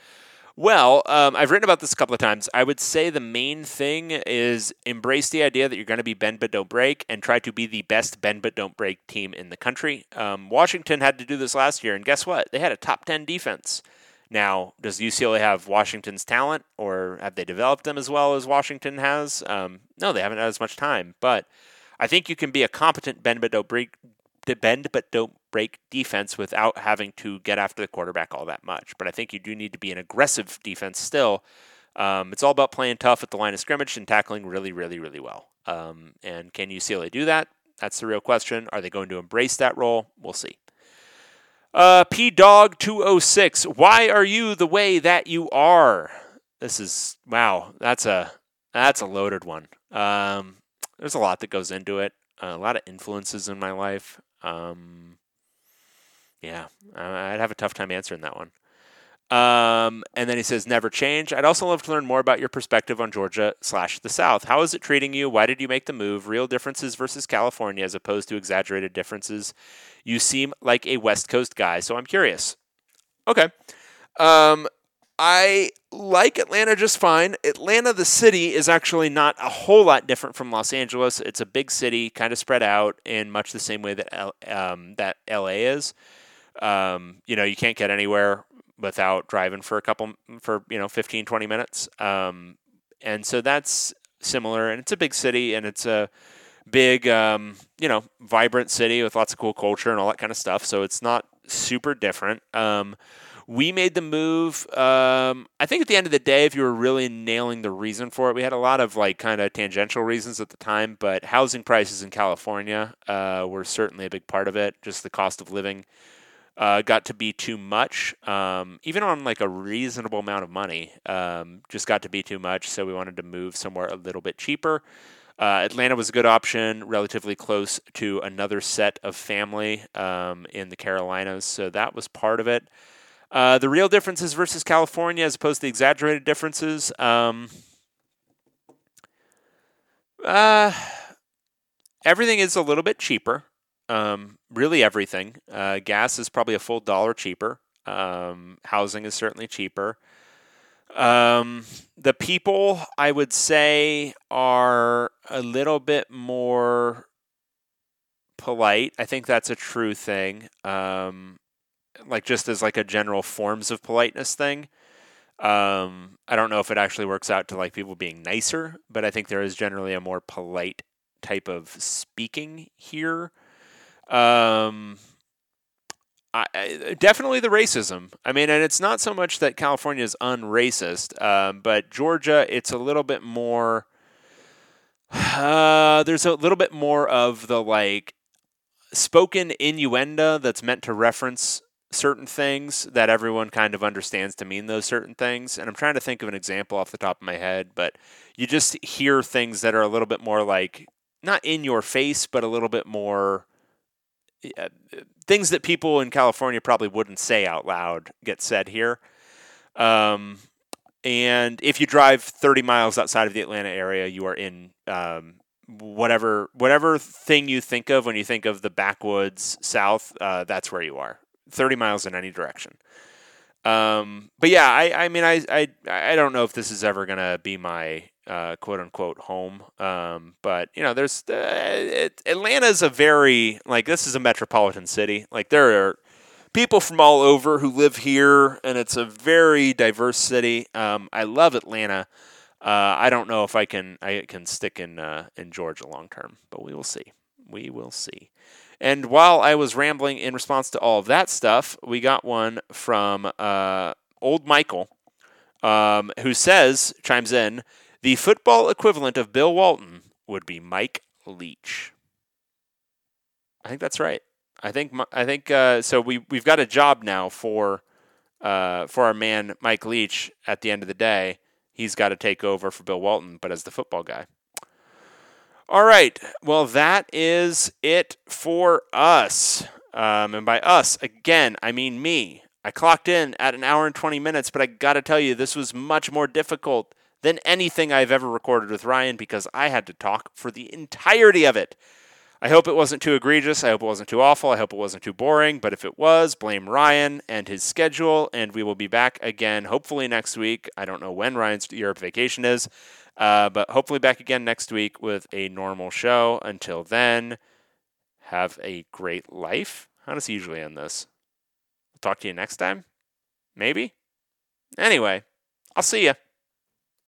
Well, um, I've written about this a couple of times. I would say the main thing is embrace the idea that you're going to be bend but don't break and try to be the best bend but don't break team in the country. Um, Washington had to do this last year, and guess what? They had a top 10 defense. Now, does UCLA have Washington's talent, or have they developed them as well as Washington has? Um, no, they haven't had as much time. But I think you can be a competent bend but don't break, bend but don't break defense without having to get after the quarterback all that much. But I think you do need to be an aggressive defense still. Um, it's all about playing tough at the line of scrimmage and tackling really, really, really well. Um, and can UCLA do that? That's the real question. Are they going to embrace that role? We'll see. Uh, P Dog 206. Why are you the way that you are? This is wow. That's a that's a loaded one. Um, there's a lot that goes into it. Uh, a lot of influences in my life. Um, yeah, I'd have a tough time answering that one. Um, and then he says, never change. I'd also love to learn more about your perspective on Georgia slash the South. How is it treating you? Why did you make the move? Real differences versus California as opposed to exaggerated differences. You seem like a West Coast guy, so I'm curious. Okay. Um, I like Atlanta just fine. Atlanta, the city, is actually not a whole lot different from Los Angeles. It's a big city, kind of spread out in much the same way that L- um, that LA is. Um, you know, you can't get anywhere without driving for a couple for you know 15 20 minutes um, and so that's similar and it's a big city and it's a big um, you know vibrant city with lots of cool culture and all that kind of stuff so it's not super different um, we made the move um, i think at the end of the day if you were really nailing the reason for it we had a lot of like kind of tangential reasons at the time but housing prices in california uh, were certainly a big part of it just the cost of living uh, got to be too much, um, even on like a reasonable amount of money. Um, just got to be too much, so we wanted to move somewhere a little bit cheaper. Uh, Atlanta was a good option, relatively close to another set of family um, in the Carolinas, so that was part of it. Uh, the real differences versus California, as opposed to the exaggerated differences. Um, uh, everything is a little bit cheaper. Um, really everything. Uh, gas is probably a full dollar cheaper. Um, housing is certainly cheaper. Um, the people, I would say, are a little bit more polite. I think that's a true thing. Um, like just as like a general forms of politeness thing. Um, I don't know if it actually works out to like people being nicer, but I think there is generally a more polite type of speaking here. Um, I, I, definitely the racism. I mean, and it's not so much that California is unracist, um, but Georgia, it's a little bit more. Uh, there's a little bit more of the like spoken innuendo that's meant to reference certain things that everyone kind of understands to mean those certain things. And I'm trying to think of an example off the top of my head, but you just hear things that are a little bit more like not in your face, but a little bit more things that people in California probably wouldn't say out loud get said here. Um, and if you drive 30 miles outside of the Atlanta area, you are in um, whatever whatever thing you think of when you think of the backwoods South. Uh, that's where you are. 30 miles in any direction. Um, but yeah, I, I mean, I, I, I don't know if this is ever gonna be my uh, quote unquote home. Um, but you know, there's uh, it, a very like this is a metropolitan city. Like there are people from all over who live here, and it's a very diverse city. Um, I love Atlanta. Uh, I don't know if I can I can stick in uh, in Georgia long term, but we will see. We will see. And while I was rambling in response to all of that stuff, we got one from uh, old Michael, um, who says chimes in the football equivalent of Bill Walton would be Mike Leach. I think that's right. I think I think uh, so. We we've got a job now for uh, for our man Mike Leach. At the end of the day, he's got to take over for Bill Walton, but as the football guy. All right. Well, that is it for us. Um, and by us, again, I mean me. I clocked in at an hour and 20 minutes, but I got to tell you, this was much more difficult than anything I've ever recorded with Ryan because I had to talk for the entirety of it. I hope it wasn't too egregious. I hope it wasn't too awful. I hope it wasn't too boring. But if it was, blame Ryan and his schedule. And we will be back again, hopefully next week. I don't know when Ryan's Europe vacation is, uh, but hopefully back again next week with a normal show. Until then, have a great life. How does he usually end this? I'll talk to you next time? Maybe? Anyway, I'll see you.